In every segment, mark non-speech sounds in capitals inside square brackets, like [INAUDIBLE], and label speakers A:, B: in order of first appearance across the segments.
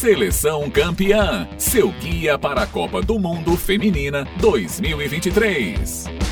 A: Seleção Campeã, seu guia para a Copa do Mundo Feminina 2023.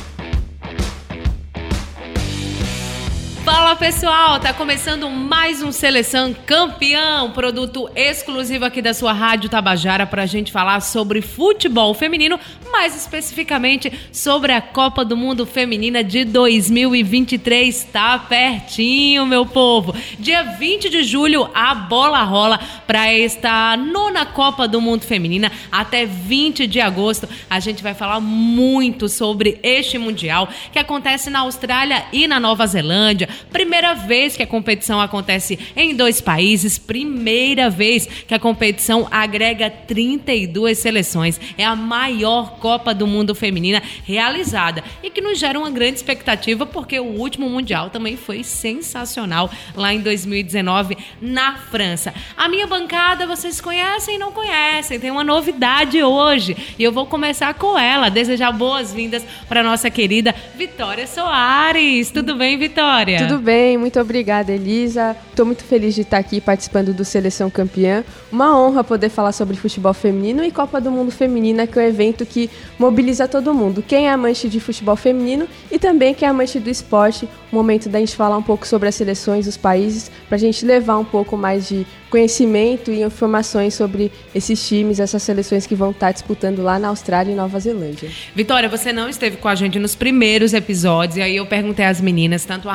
B: Fala pessoal, tá começando mais um Seleção Campeão, produto exclusivo aqui da sua Rádio Tabajara para a gente falar sobre futebol feminino, mais especificamente sobre a Copa do Mundo Feminina de 2023. Tá pertinho, meu povo. Dia 20 de julho, a bola rola para esta nona Copa do Mundo Feminina. Até 20 de agosto, a gente vai falar muito sobre este Mundial que acontece na Austrália e na Nova Zelândia Primeira vez que a competição acontece em dois países, primeira vez que a competição agrega 32 seleções. É a maior Copa do Mundo feminina realizada e que nos gera uma grande expectativa porque o último mundial também foi sensacional lá em 2019 na França. A minha bancada vocês conhecem e não conhecem, tem uma novidade hoje e eu vou começar com ela, desejar boas-vindas para nossa querida Vitória Soares. Tudo bem, Vitória?
C: Tudo bem, muito obrigada, Elisa. Estou muito feliz de estar aqui participando do Seleção Campeã. Uma honra poder falar sobre futebol feminino e Copa do Mundo Feminina, que é um evento que mobiliza todo mundo. Quem é amante de futebol feminino e também quem é amante do esporte. O momento da gente falar um pouco sobre as seleções, os países, para a gente levar um pouco mais de conhecimento e informações sobre esses times, essas seleções que vão estar disputando lá na Austrália e Nova Zelândia.
B: Vitória, você não esteve com a gente nos primeiros episódios, e aí eu perguntei às meninas, tanto a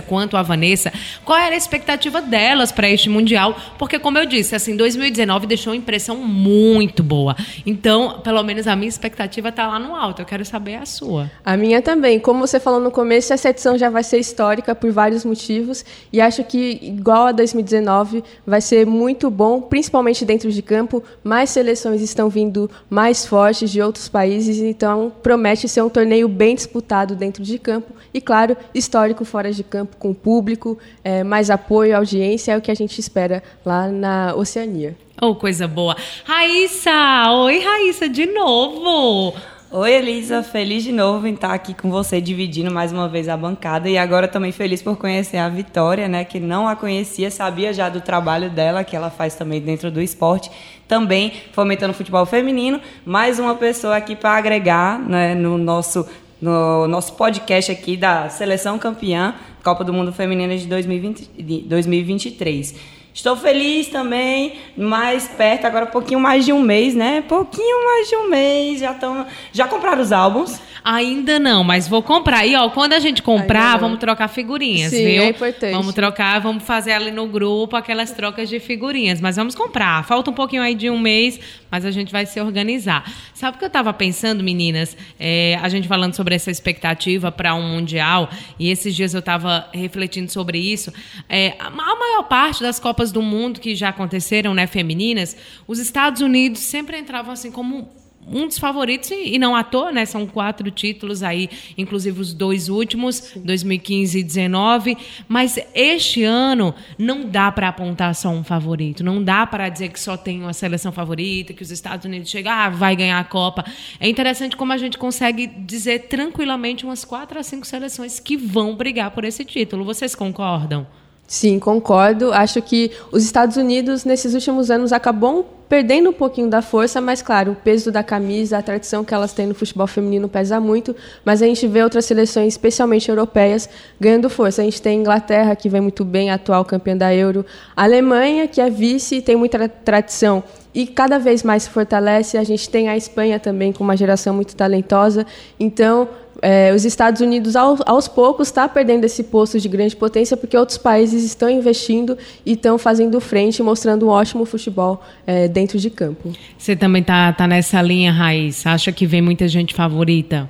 B: Quanto a Vanessa, qual era a expectativa delas para este Mundial, porque como eu disse, assim, 2019 deixou uma impressão muito boa. Então, pelo menos a minha expectativa está lá no alto, eu quero saber a sua.
C: A minha também. Como você falou no começo, essa edição já vai ser histórica por vários motivos, e acho que, igual a 2019, vai vai ser muito bom, principalmente dentro de campo. Mais seleções estão vindo mais fortes de outros países, então promete ser um torneio bem disputado dentro de campo e, claro, histórico fora de campo, com público, é, mais apoio, audiência, é o que a gente espera lá na Oceania.
B: Oh, coisa boa. Raíssa! Oi, Raíssa, de novo!
D: Oi, Elisa, feliz de novo em estar aqui com você, dividindo mais uma vez a bancada. E agora também feliz por conhecer a Vitória, né? Que não a conhecia, sabia já do trabalho dela, que ela faz também dentro do esporte, também fomentando o futebol feminino. Mais uma pessoa aqui para agregar né, no nosso no nosso podcast aqui da Seleção Campeã Copa do Mundo Feminina de 2020, de 2023. Estou feliz também, mais perto, agora um pouquinho mais de um mês, né? Pouquinho mais de um mês, já estão. Já compraram os álbuns?
B: Ainda não, mas vou comprar. E ó, quando a gente comprar, vamos trocar figurinhas,
C: Sim,
B: viu?
C: É importante.
B: Vamos trocar, vamos fazer ali no grupo aquelas trocas de figurinhas. Mas vamos comprar. Falta um pouquinho aí de um mês, mas a gente vai se organizar. Sabe o que eu estava pensando, meninas? É, a gente falando sobre essa expectativa para um Mundial, e esses dias eu estava refletindo sobre isso. É, a maior parte das Copas do Mundo que já aconteceram, né, femininas, os Estados Unidos sempre entravam assim como um dos favoritos, e não à toa, né? São quatro títulos aí, inclusive os dois últimos, 2015 e 2019. Mas este ano não dá para apontar só um favorito. Não dá para dizer que só tem uma seleção favorita, que os Estados Unidos chegam, ah, vai ganhar a Copa. É interessante como a gente consegue dizer tranquilamente umas quatro a cinco seleções que vão brigar por esse título. Vocês concordam?
C: Sim, concordo. Acho que os Estados Unidos, nesses últimos anos, acabou perdendo um pouquinho da força, mas, claro, o peso da camisa, a tradição que elas têm no futebol feminino pesa muito, mas a gente vê outras seleções, especialmente europeias, ganhando força. A gente tem a Inglaterra, que vem muito bem, atual campeã da Euro, a Alemanha, que é vice, tem muita tradição e cada vez mais se fortalece. A gente tem a Espanha também, com uma geração muito talentosa. Então, é, os Estados Unidos, aos, aos poucos, está perdendo esse posto de grande potência porque outros países estão investindo e estão fazendo frente, mostrando um ótimo futebol é, dentro de campo.
B: Você também está tá nessa linha, Raiz? Acha que vem muita gente favorita?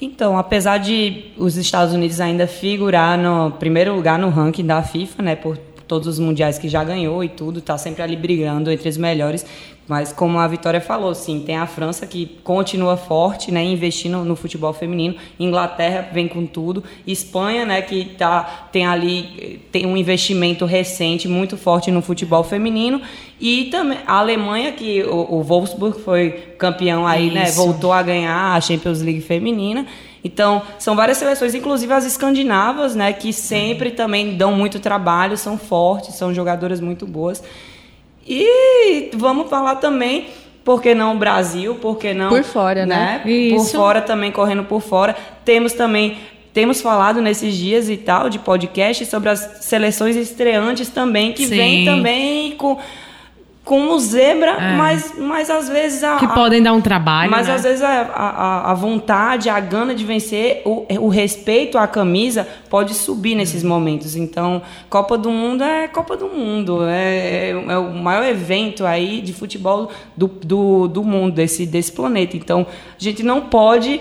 D: Então, apesar de os Estados Unidos ainda figurar no primeiro lugar no ranking da FIFA, né, por todos os mundiais que já ganhou e tudo, está sempre ali brigando entre os melhores. Mas como a Vitória falou, sim, tem a França que continua forte, né, investindo no futebol feminino. Inglaterra vem com tudo. Espanha, né, que tá, tem ali tem um investimento recente muito forte no futebol feminino. E também a Alemanha, que o, o Wolfsburg foi campeão aí, né, Isso. né, voltou a ganhar a Champions League feminina. Então, são várias seleções, inclusive as escandinavas, né, que sempre também dão muito trabalho, são fortes, são jogadoras muito boas. E vamos falar também por que não o Brasil, por que não.
C: Por fora, né?
D: Por fora também, correndo por fora. Temos também. Temos falado nesses dias e tal de podcast sobre as seleções estreantes também, que
B: Sim.
D: vem também com, com o zebra,
B: É.
D: mas, mas às vezes a.
B: Que
D: a-
B: podem dar um trabalho,
D: mas
B: né?
D: às vezes a, a, a vontade, a gana de vencer, o, o respeito à camisa pode subir nesses momentos. Então, Copa do Mundo é Copa do Mundo. É, é, é o maior evento aí de futebol do, do, do mundo, desse, desse planeta. Então, a gente não pode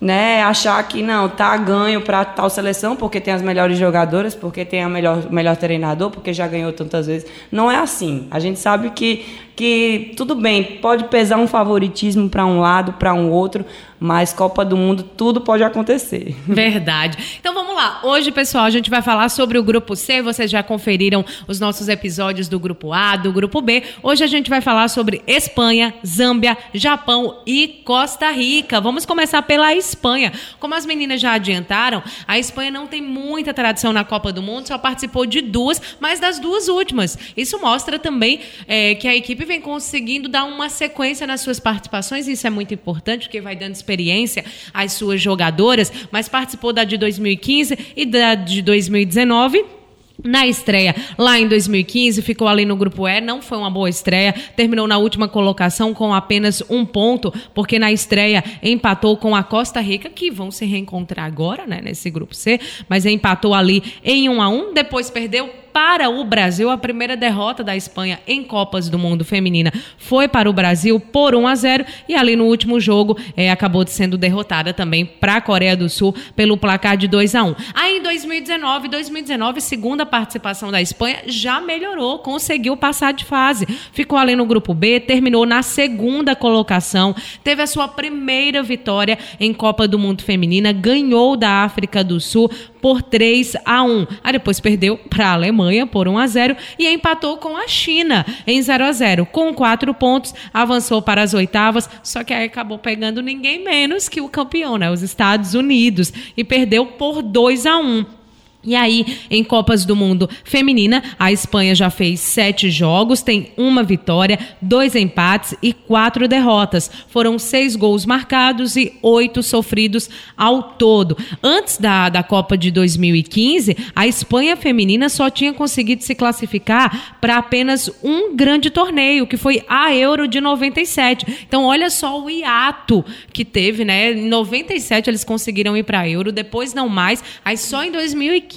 D: né, achar que não, tá ganho para tal seleção porque tem as melhores jogadoras, porque tem a melhor melhor treinador, porque já ganhou tantas vezes. Não é assim. A gente sabe que que tudo bem, pode pesar um favoritismo para um lado, para um outro, mas Copa do Mundo tudo pode acontecer.
B: Verdade. Então vamos lá. Hoje, pessoal, a gente vai falar sobre o grupo C. Vocês já conferiram os nossos episódios do grupo A, do grupo B. Hoje a gente vai falar sobre Espanha, Zâmbia, Japão e Costa Rica. Vamos começar pela Espanha. Como as meninas já adiantaram, a Espanha não tem muita tradição na Copa do Mundo, só participou de duas, mas das duas últimas. Isso mostra também é, que a equipe vem conseguindo dar uma sequência nas suas participações. Isso é muito importante, porque vai dando experiência às suas jogadoras, mas participou da de 2015 e da de 2019. Na estreia, lá em 2015, ficou ali no grupo E, não foi uma boa estreia, terminou na última colocação com apenas um ponto, porque na estreia empatou com a Costa Rica, que vão se reencontrar agora, né, nesse grupo C, mas empatou ali em 1 a 1 depois perdeu para o Brasil. A primeira derrota da Espanha em Copas do Mundo Feminina foi para o Brasil por 1 a 0 e ali no último jogo eh, acabou sendo derrotada também para a Coreia do Sul pelo placar de 2 a 1. Aí em 2019, 2019, segunda participação da Espanha já melhorou, conseguiu passar de fase. Ficou ali no grupo B, terminou na segunda colocação, teve a sua primeira vitória em Copa do Mundo Feminina, ganhou da África do Sul por 3 a 1. Aí depois perdeu para a Alemanha por 1 a 0 e empatou com a China em 0 a 0. Com quatro pontos, avançou para as oitavas, só que aí acabou pegando ninguém menos que o campeão, né, os Estados Unidos, e perdeu por 2 a 1. E aí, em Copas do Mundo Feminina, a Espanha já fez sete jogos, tem uma vitória, dois empates e quatro derrotas. Foram seis gols marcados e oito sofridos ao todo. Antes da, da Copa de 2015, a Espanha feminina só tinha conseguido se classificar para apenas um grande torneio, que foi a Euro de 97. Então, olha só o hiato que teve, né? Em 97 eles conseguiram ir para a Euro, depois não mais. Aí só em 2015,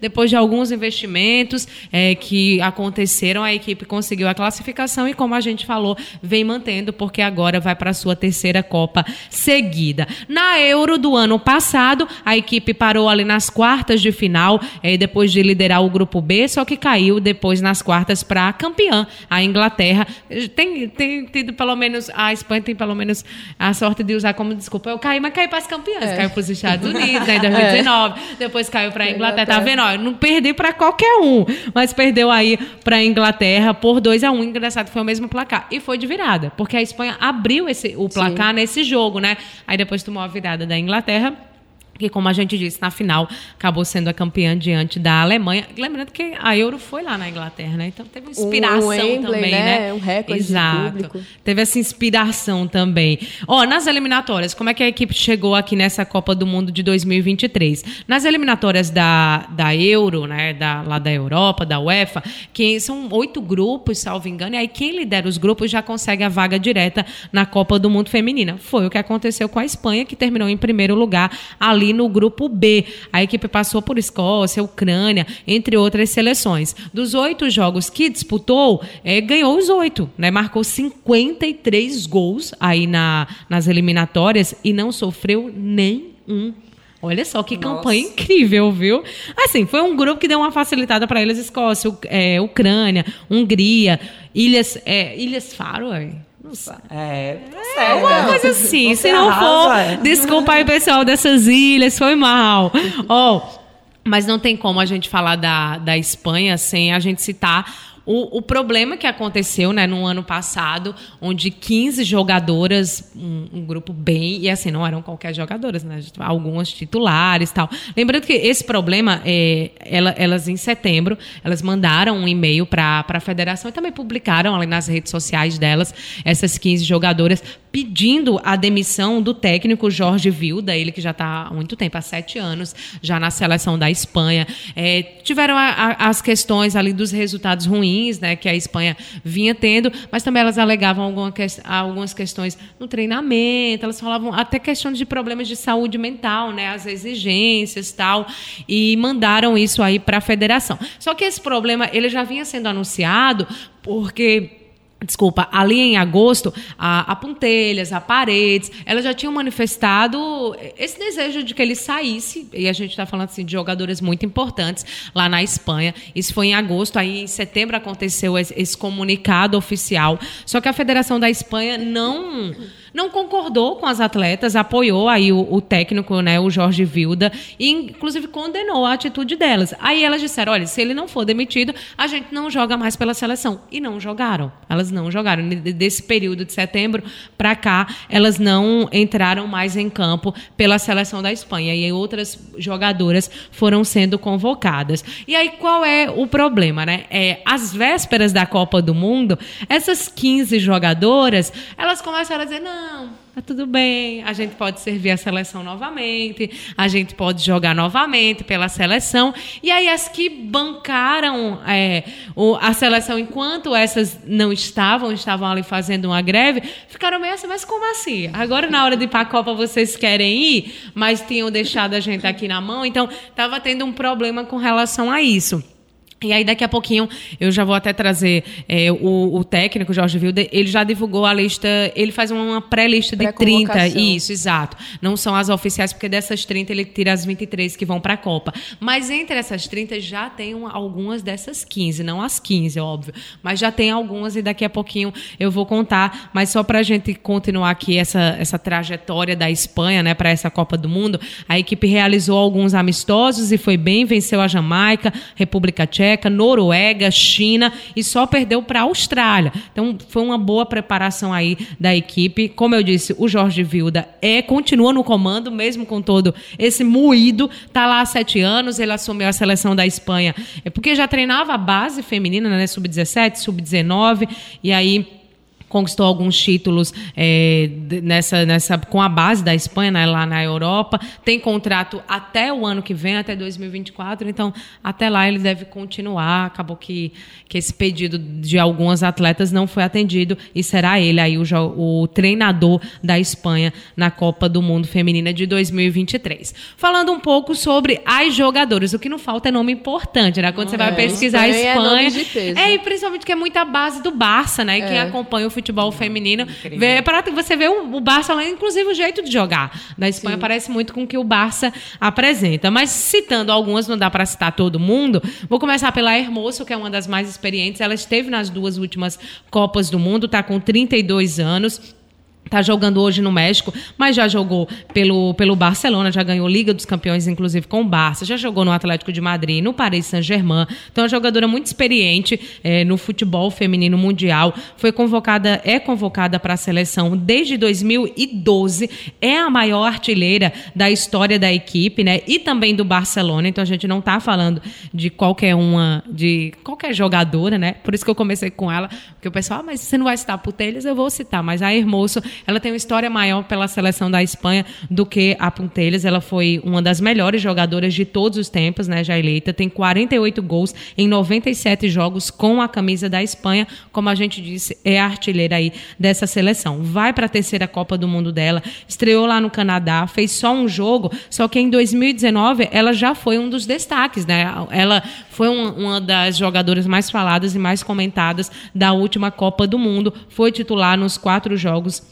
B: depois de alguns investimentos é, que aconteceram, a equipe conseguiu a classificação e, como a gente falou, vem mantendo, porque agora vai para a sua terceira Copa seguida. Na Euro do ano passado, a equipe parou ali nas quartas de final, é, depois de liderar o grupo B, só que caiu depois nas quartas para a campeã, a Inglaterra. Tem, tem tido pelo menos, a Espanha tem pelo menos a sorte de usar como desculpa. Eu caí, mas caí para as campeãs. Caiu para os Estados [LAUGHS] Unidos, né, em 2019. Depois caiu para a Inglaterra. Tá vendo? Ó, não perdi para qualquer um, mas perdeu aí para a Inglaterra por 2 a 1 um. Engraçado, foi o mesmo placar. E foi de virada, porque a Espanha abriu esse, o placar nesse jogo, né? Aí depois tomou a virada da Inglaterra que, como a gente disse, na final acabou sendo a campeã diante da Alemanha. Lembrando que a Euro foi lá na Inglaterra, né? Então teve inspiração
C: Wembley,
B: também,
C: né?
B: né?
C: Um recorde de
B: Exato.
C: público.
B: Teve essa inspiração também. Ó, nas eliminatórias, como é que a equipe chegou aqui nessa Copa do Mundo de 2023? Nas eliminatórias da, da Euro, né? Da, lá da Europa, da UEFA, que são oito grupos, salvo engano, e aí quem lidera os grupos já consegue a vaga direta na Copa do Mundo Feminina. Foi o que aconteceu com a Espanha, que terminou em primeiro lugar ali no grupo B. A equipe passou por Escócia, Ucrânia, entre outras seleções. Dos oito jogos que disputou, eh, ganhou os oito, né? Marcou 53 gols aí na, nas eliminatórias e não sofreu nenhum. Olha só que
D: Nossa.
B: campanha incrível, viu? Assim, foi um grupo que deu uma facilitada para eles: Escócia, eh, Ucrânia, Hungria, Ilhas, eh, Ilhas Faroe.
D: É, tá
B: É uma coisa assim,
D: Você
B: se não for, desculpa aí, pessoal dessas ilhas, foi mal. Ó, mas não tem como a gente falar da, da Espanha sem a gente citar o, o, problema que aconteceu né, no ano passado, onde 15 jogadoras, um, um, grupo bem, e assim, não eram qualquer jogadoras, né, algumas titulares tal. Lembrando que esse problema, é, ela, elas em setembro, elas mandaram um e-mail para a federação e também publicaram ali nas redes sociais delas, essas 15 jogadoras, pedindo a demissão do técnico Jorge Vilda, ele que já está há muito tempo, há sete anos, já na seleção da Espanha. É, tiveram a, a, as questões ali dos resultados ruins né, que a Espanha vinha tendo, mas também elas alegavam alguma que, algumas questões no treinamento, elas falavam até questões de problemas de saúde mental, né, as exigências tal, e mandaram isso aí para a federação. Só que esse problema ele já vinha sendo anunciado porque Desculpa, ali em agosto, a, a Pontelhas, a Paredes, elas já tinham manifestado esse desejo de que ele saísse, e a gente está falando assim, de jogadores muito importantes lá na Espanha. Isso foi em agosto, aí em setembro aconteceu esse, esse comunicado oficial. Só que a Federação da Espanha não não concordou com as atletas, apoiou aí o, o técnico, né, o Jorge Vilda, e inclusive condenou a atitude delas. Aí elas disseram: olha, se ele não for demitido, a gente não joga mais pela seleção. E não jogaram. Elas não jogaram. Desse período de setembro para cá, elas não entraram mais em campo pela seleção da Espanha. E outras jogadoras foram sendo convocadas. E aí qual é o problema, né? É, às vésperas da Copa do Mundo, essas 15 jogadoras, elas começaram a dizer: não não, tá tudo bem, a gente pode servir a seleção novamente, a gente pode jogar novamente pela seleção. E aí as que bancaram é, a seleção enquanto essas não estavam, estavam ali fazendo uma greve, ficaram meio assim, mas como assim? Agora na hora de ir para a Copa vocês querem ir, mas tinham deixado a gente aqui na mão, então estava tendo um problema com relação a isso. E aí, daqui a pouquinho, eu já vou até trazer é, o, o, técnico, Jorge Wilder, ele já divulgou a lista, ele faz uma pré-lista de 30. Isso, exato. Não são as oficiais, porque dessas 30 ele tira as 23 que vão para a Copa. Mas entre essas 30 já tem uma, algumas dessas 15, não as 15, óbvio. Mas já tem algumas e daqui a pouquinho eu vou contar. Mas só para a gente continuar aqui essa, essa trajetória da Espanha né, para essa Copa do Mundo, a equipe realizou alguns amistosos e foi bem, venceu a Jamaica, República Tcheca, Noruega, China e só perdeu para a Austrália. Então foi uma boa preparação aí da equipe. Como eu disse, o Jorge Vilda é continua no comando mesmo com todo esse moído. Tá lá há sete anos. Ele assumiu a seleção da Espanha é porque já treinava a base feminina, né, sub-17, sub-19 e aí conquistou alguns títulos é, nessa, nessa, com a base da Espanha, né, lá na Europa. Tem contrato até o ano que vem, até 2024. Então, até lá ele deve continuar. Acabou que, que esse pedido de algumas atletas não foi atendido e será ele aí o, o treinador da Espanha na Copa do Mundo Feminina de 2023. Falando um pouco sobre as jogadoras. O que não falta é nome importante, né? Quando você vai é, pesquisar Espanha. Espanha é, é, e principalmente que é muita base do Barça, né? E quem é. acompanha o futebol feminino. Vê, para você ver o, o Barça, inclusive o jeito de jogar da Espanha Sim. parece muito com o que o Barça apresenta. Mas citando algumas, não dá para citar todo mundo. Vou começar pela Hermoso, que é uma das mais experientes. Ela esteve nas duas últimas Copas do Mundo, está com 32 anos Está jogando hoje no México, mas já jogou pelo, pelo Barcelona, já ganhou Liga dos Campeões, inclusive com o Barça, já jogou no Atlético de Madrid, no Paris Saint-Germain. Então, é uma jogadora muito experiente é, no futebol feminino mundial. Foi convocada, é convocada para a seleção desde 2012. É a maior artilheira da história da equipe, né? E também do Barcelona. Então, a gente não está falando de qualquer uma, de qualquer jogadora, né? Por isso que eu comecei com ela, porque o pessoal, ah, mas você não vai citar Putelhas? Eu vou citar, mas a Hermoso ela tem uma história maior pela seleção da Espanha do que a Puntelhas. Ela foi uma das melhores jogadoras de todos os tempos, né, já eleita. Tem 48 gols em 97 jogos com a camisa da Espanha. Como a gente disse, é a artilheira aí dessa seleção. Vai para a terceira Copa do Mundo dela. Estreou lá no Canadá, fez só um jogo, só que em 2019 ela já foi um dos destaques, né? Ela foi uma das jogadoras mais faladas e mais comentadas da última Copa do Mundo. Foi titular nos quatro jogos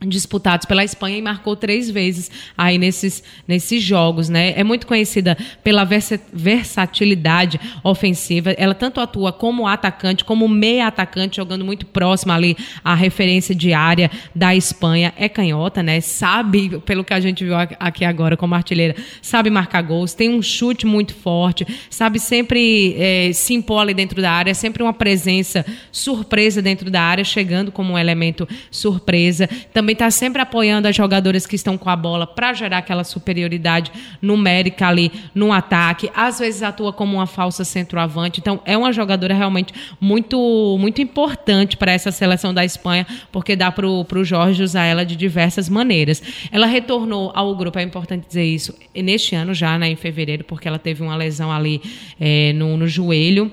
B: disputados pela Espanha e marcou três vezes aí nesses, nesses jogos, né? É muito conhecida pela versatilidade ofensiva. Ela tanto atua como atacante, como meia atacante, jogando muito próximo ali à referência de área da Espanha. É canhota, né? Sabe, pelo que a gente viu aqui agora como artilheira, sabe marcar gols, tem um chute muito forte, sabe sempre é, se impor ali dentro da área, sempre uma presença surpresa dentro da área, chegando como um elemento surpresa. Também também está sempre apoiando as jogadoras que estão com a bola para gerar aquela superioridade numérica ali no ataque. Às vezes atua como uma falsa centroavante. Então é uma jogadora realmente muito muito importante para essa seleção da Espanha, porque dá para o Jorge usar ela de diversas maneiras. Ela retornou ao grupo, é importante dizer isso, neste ano já, né, em fevereiro, porque ela teve uma lesão ali é, no, no joelho.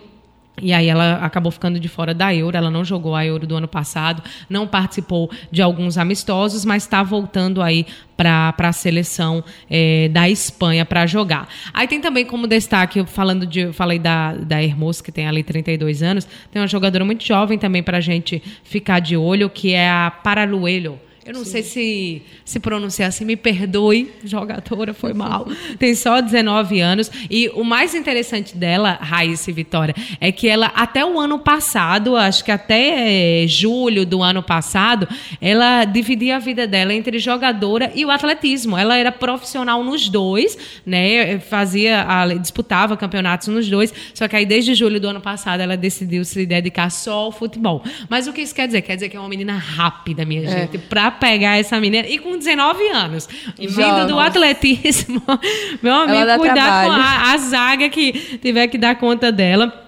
B: E aí ela acabou ficando de fora da Euro, ela não jogou a Euro do ano passado, não participou de alguns amistosos, mas está voltando aí para a seleção é, da Espanha para jogar. Aí tem também como destaque, falando de, falei da, da Hermoso, que tem ali 32 anos, tem uma jogadora muito jovem também para a gente ficar de olho, que é a Paraluelo. Eu não Sim. sei se se pronunciar assim, me perdoe, jogadora, foi mal. [LAUGHS] Tem só 19 anos. E o mais interessante dela, Raíssa e Vitória, é que ela, até o ano passado, acho que até é, julho do ano passado, ela dividia a vida dela entre jogadora e o atletismo. Ela era profissional nos dois, né? Fazia, disputava campeonatos nos dois. Só que aí, desde julho do ano passado, ela decidiu se dedicar só ao futebol. Mas o que isso quer dizer? Quer dizer que é uma menina rápida, minha é. gente. Pra pegar essa menina. E com 19 anos. E vindo do atletismo. [LAUGHS] Meu amigo, cuidar com a, a zaga que tiver que dar conta dela.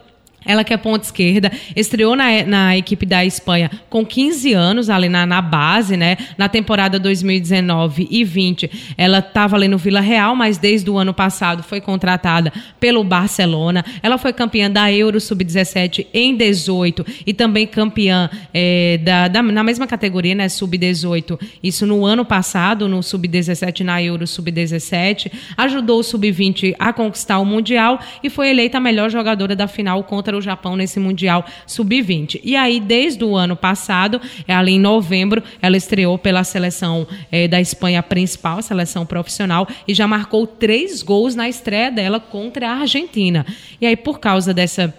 B: Ela que é ponta esquerda, estreou na, na equipe da Espanha com 15 anos, ali na, na base, né? Na temporada 2019 e 20, ela estava ali no Vila Real, mas desde o ano passado foi contratada pelo Barcelona. Ela foi campeã da Euro Sub-17 em 18 e também campeã é, da, da, na mesma categoria, né? Sub-18. Isso no ano passado, no Sub-17, na Euro Sub-17. Ajudou o Sub-20 a conquistar o Mundial e foi eleita a melhor jogadora da final contra o Japão nesse Mundial Sub-20. E aí, desde o ano passado, é ali em novembro, ela estreou pela seleção é, da Espanha principal, seleção profissional, e já marcou três gols na estreia dela contra a Argentina. E aí, por causa dessa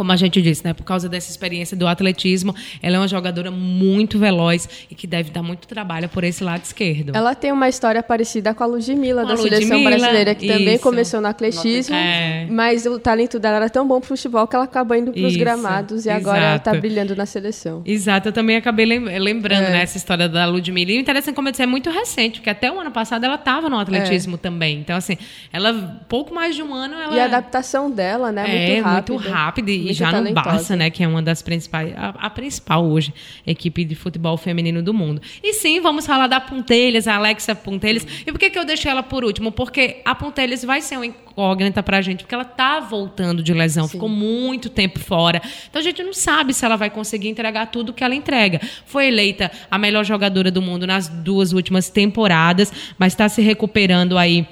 B: como a gente disse, né, por causa dessa experiência do atletismo, ela é uma jogadora muito veloz e que deve dar muito trabalho por esse lado esquerdo.
C: Ela tem uma história parecida com a Ludmilla, com da a Ludmilla, seleção brasileira, que isso. também começou no atletismo, é. mas o talento dela era tão bom pro futebol que ela acabou indo para os gramados e exato. agora ela está brilhando na seleção.
B: Exato, eu também acabei lembrando é. né, essa história da Ludmilla. E o interessante, como eu disse, é muito recente, porque até o ano passado ela estava no atletismo é. também. Então, assim, ela, pouco mais de um ano, ela...
C: E a adaptação dela, né,
B: é, muito rápida. muito rápida e já no Barça, né, que é uma das principais, a, a, principal hoje equipe de futebol feminino do mundo. E sim, vamos falar da Puntelhas, a Alexa Puntelhas. E por que, que eu deixei ela por último? Porque a Puntelhas vai ser uma incógnita pra gente, porque ela tá voltando de lesão, sim. ficou muito tempo fora. Então a gente não sabe se ela vai conseguir entregar tudo que ela entrega. Foi eleita a melhor jogadora do mundo nas duas últimas temporadas, mas está se recuperando aí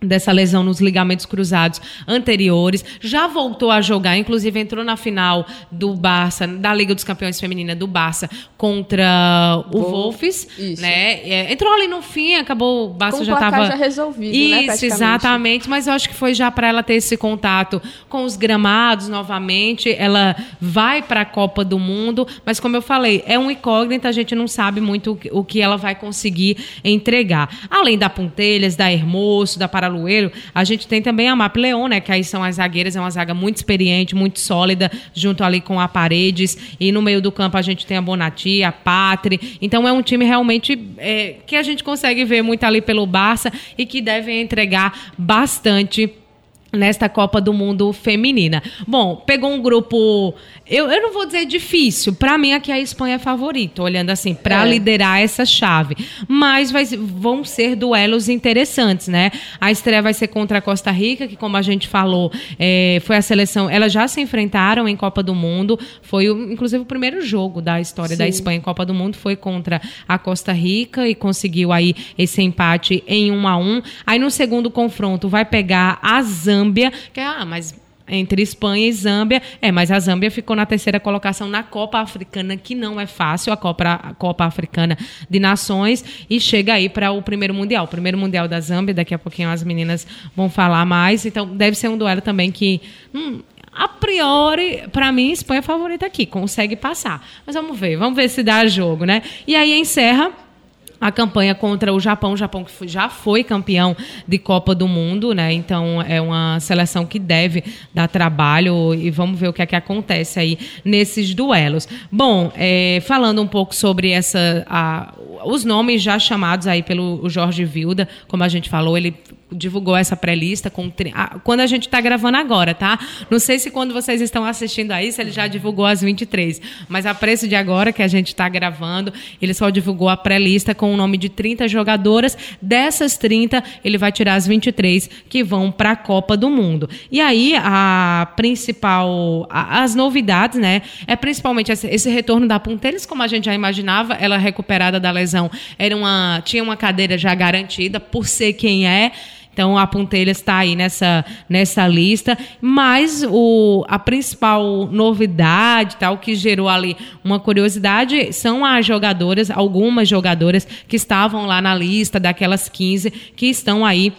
B: dessa lesão nos ligamentos cruzados anteriores, já voltou a jogar, inclusive entrou na final do Barça, da Liga dos Campeões Feminina do Barça contra o Wolves, né? É, entrou ali no fim, acabou, o Barça Com já estava
C: já resolvido,
B: né, Isso, né, exatamente, mas eu acho que foi já para ela ter esse contato com os gramados novamente, ela vai para a Copa do Mundo, mas como eu falei, é um incógnita, a gente não sabe muito o que ela vai conseguir entregar. Além da Pontelhas, da Hermoso, da Pará Lueiro, a gente tem também a Map Leon, né? Que aí são as zagueiras, é uma zaga muito experiente, muito sólida, junto ali com a Paredes. E no meio do campo a gente tem a Bonati, a Patre. Então é um time realmente é, que a gente consegue ver muito ali pelo Barça e que deve entregar bastante nesta Copa do Mundo feminina. Bom, pegou um grupo, eu, eu não vou dizer difícil, para mim aqui a Espanha é favorita, olhando assim, para é. liderar essa chave, mas vai, vão ser duelos interessantes, né? A estreia vai ser contra a Costa Rica, que como a gente falou, é, foi a seleção, elas já se enfrentaram em Copa do Mundo, foi o, inclusive o primeiro jogo da história Sim. da Espanha em Copa do Mundo foi contra a Costa Rica e conseguiu aí esse empate em 1 a 1. Aí no segundo confronto vai pegar a Zâmbia Zâmbia, que é, ah, mas entre Espanha e Zâmbia. É, mas a Zâmbia ficou na terceira colocação na Copa Africana, que não é fácil, a Copa, a Copa Africana de Nações, e chega aí para o primeiro Mundial. O primeiro Mundial da Zâmbia, daqui a pouquinho as meninas vão falar mais. Então, deve ser um duelo também que. Hum, a priori, para mim, Espanha é favorita aqui, consegue passar. Mas vamos ver, vamos ver se dá jogo, né? E aí encerra a campanha contra o Japão, o Japão que já foi campeão de Copa do Mundo, né? Então é uma seleção que deve dar trabalho e vamos ver o que é que acontece aí nesses duelos. Bom, é, falando um pouco sobre essa, a, os nomes já chamados aí pelo Jorge Vilda, como a gente falou, ele divulgou essa pré-lista com quando a gente está gravando agora, tá? Não sei se quando vocês estão assistindo aí, se ele já divulgou as 23, mas a preço de agora que a gente está gravando, ele só divulgou a pré-lista com o nome de 30 jogadoras. Dessas 30, ele vai tirar as 23 que vão para a Copa do Mundo. E aí a principal as novidades, né, é principalmente esse retorno da Punteles, como a gente já imaginava, ela recuperada da lesão, era uma tinha uma cadeira já garantida por ser quem é. Então a Pontelha está aí nessa, nessa lista, mas o, a principal novidade, tal, que gerou ali uma curiosidade, são as jogadoras, algumas jogadoras que estavam lá na lista daquelas 15 que estão aí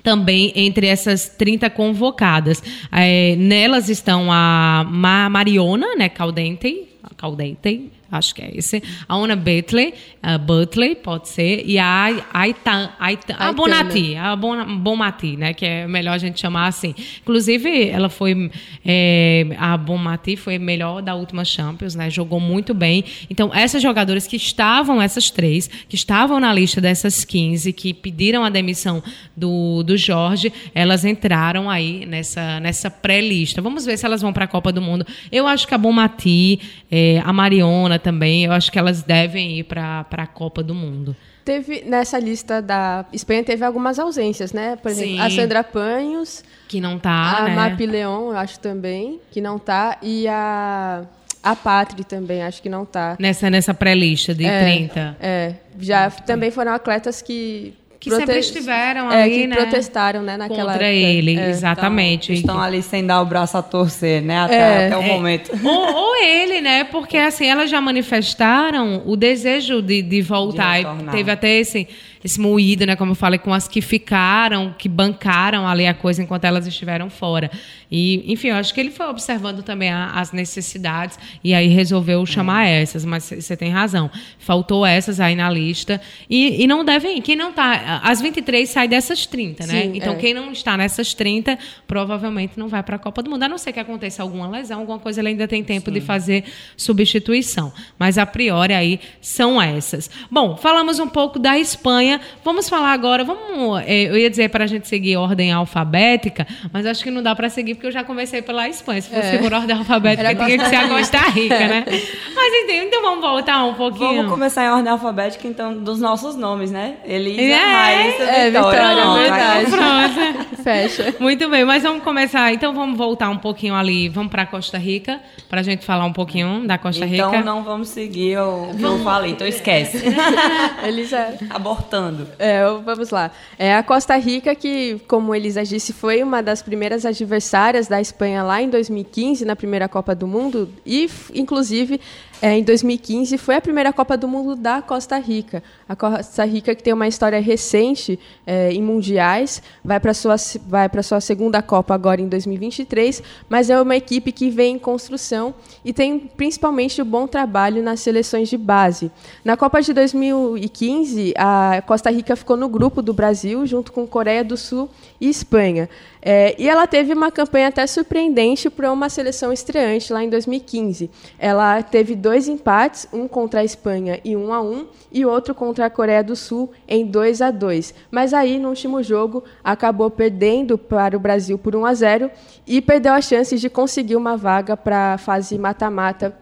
B: também entre essas 30 convocadas. É, nelas estão a Mariona, né, Caldente, Caldente, acho que é esse. A Ona Butley, a Butley, pode ser, e a Aitan, Aitan, a Bonati, a Bonmati, né, que é melhor a gente chamar assim. Inclusive, ela foi, é, a Bonmati foi melhor da última Champions, né, jogou muito bem. Então, essas jogadoras que estavam, essas três, que estavam na lista dessas 15, que pediram a demissão do, do Jorge, elas entraram aí nessa, nessa pré-lista. Vamos ver se elas vão para a Copa do Mundo. Eu acho que a Bonmati, é, a Mariona, também, eu acho que elas devem ir para a Copa do Mundo.
C: Teve, nessa lista da Espanha, teve algumas ausências, né? Por exemplo, Sim. a Sandra Panhos.
B: Que não tá,
C: A
B: né?
C: Leon, eu acho também, que não tá. E a... A Patri também, acho que não tá.
B: Nessa, nessa pré-lista de
C: é,
B: 30.
C: É. Já também foram atletas que
B: que Prote... sempre estiveram é, ali,
C: que
B: né?
C: protestaram, né, naquela
B: Contra época. ele, é. exatamente.
D: Então, estão ali sem dar o braço a torcer, né, até, é. até o é. momento. [LAUGHS]
B: Ou, ou, ele, né, porque assim, elas já manifestaram o desejo de, de voltar. De teve até esse esse moído, né, como eu falei, com as que ficaram, que bancaram ali a coisa enquanto elas estiveram fora. E, enfim, eu acho que ele foi observando também a, as necessidades e aí resolveu chamar é. essas, mas você tem razão. Faltou essas aí na lista e, e não devem ir. Quem não está, as 23 sai dessas 30, né? Sim, então, é. quem não está nessas 30 provavelmente não vai para a Copa do Mundo. A não ser que aconteça alguma lesão, alguma coisa, ele ainda tem tempo Sim. de fazer substituição. Mas a priori aí são essas. Bom, falamos um pouco da Espanha Espanha. Vamos falar agora, vamos, é, eu ia dizer para a gente seguir ordem alfabética, mas acho que não dá para seguir porque eu já comecei pela Espanha. Se fosse é. por ordem alfabética, tinha que ser a Costa Rica, né? Mas então, então vamos voltar um pouquinho.
D: Vamos começar em ordem alfabética, então, dos nossos nomes, né? Elisa,
C: é,
D: Raíssa,
C: é, Vitória.
B: Vitória,
C: é verdade.
B: Pronto.
C: Fecha.
B: Muito bem, mas vamos começar. Então vamos voltar um pouquinho ali, vamos para Costa Rica, para a gente falar um pouquinho da Costa
D: Rica.
B: Então
D: não vamos seguir o que eu falei, então esquece. [LAUGHS]
C: Elisa.
D: Abortando.
C: É, vamos lá. É a Costa Rica, que, como Elisa disse, foi uma das primeiras adversárias da Espanha lá em 2015, na primeira Copa do Mundo, e, inclusive, é, em 2015 foi a primeira Copa do Mundo da Costa Rica. A Costa Rica que tem uma história recente é, em mundiais, vai para sua vai para sua segunda Copa agora em 2023, mas é uma equipe que vem em construção e tem principalmente o um bom trabalho nas seleções de base. Na Copa de 2015, a Costa Rica ficou no grupo do Brasil junto com Coreia do Sul e Espanha. É, e ela teve uma campanha até surpreendente para uma seleção estreante lá em 2015. Ela teve dois empates, um contra a Espanha e um a um, e outro contra a Coreia do Sul em 2 a 2. Mas aí, no último jogo, acabou perdendo para o Brasil por 1 a 0 e perdeu a chance de conseguir uma vaga para a fase mata-mata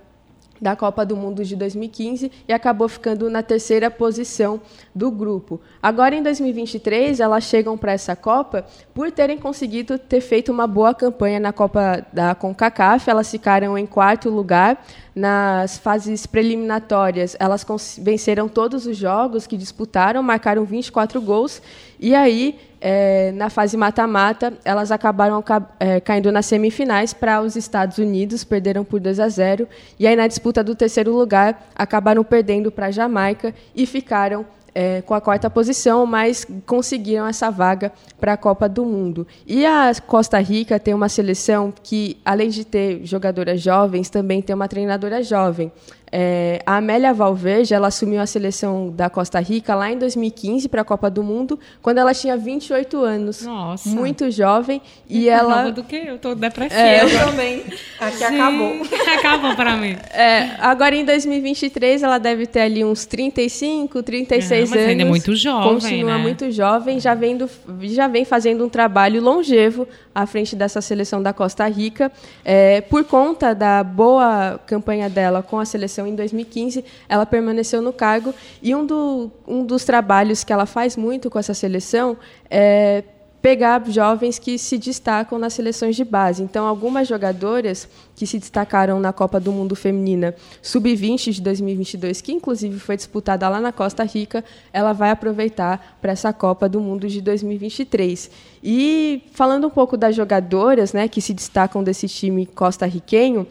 C: da Copa do Mundo de 2015 e acabou ficando na terceira posição do grupo. Agora, em 2023, elas chegam para essa Copa por terem conseguido ter feito uma boa campanha na Copa da CONCACAF. Elas ficaram em quarto lugar nas fases preliminatórias, elas venceram todos os jogos que disputaram, marcaram 24 gols. E aí, é, na fase mata-mata, elas acabaram é, caindo nas semifinais para os Estados Unidos, perderam por 2 a 0. E aí, na disputa do terceiro lugar, acabaram perdendo para a Jamaica e ficaram é, com a quarta posição, mas conseguiram essa vaga para a Copa do Mundo. E a Costa Rica tem uma seleção que, além de ter jogadoras jovens, também tem uma treinadora jovem. É, a Amélia Valverde ela assumiu a seleção da Costa Rica lá em 2015 para a Copa do Mundo, quando ela tinha 28 anos.
B: Nossa.
C: Muito jovem. E,
B: e
C: ela.
B: Nova do que eu, tô depressiva.
C: É, eu também. Aqui acabou. [LAUGHS]
B: acabou para mim.
C: É, agora em 2023 ela deve ter ali uns 35, 36 é, mas anos.
B: Ainda é muito jovem.
C: Continua
B: né?
C: muito jovem, já vem, do, já vem fazendo um trabalho longevo à frente dessa seleção da Costa Rica. É, por conta da boa campanha dela com a seleção em 2015, ela permaneceu no cargo e um, do, um dos trabalhos que ela faz muito com essa seleção é pegar jovens que se destacam nas seleções de base. Então, algumas jogadoras que se destacaram na Copa do Mundo Feminina Sub-20 de 2022, que inclusive foi disputada lá na Costa Rica, ela vai aproveitar para essa Copa do Mundo de 2023. E falando um pouco das jogadoras né, que se destacam desse time costarriquenho,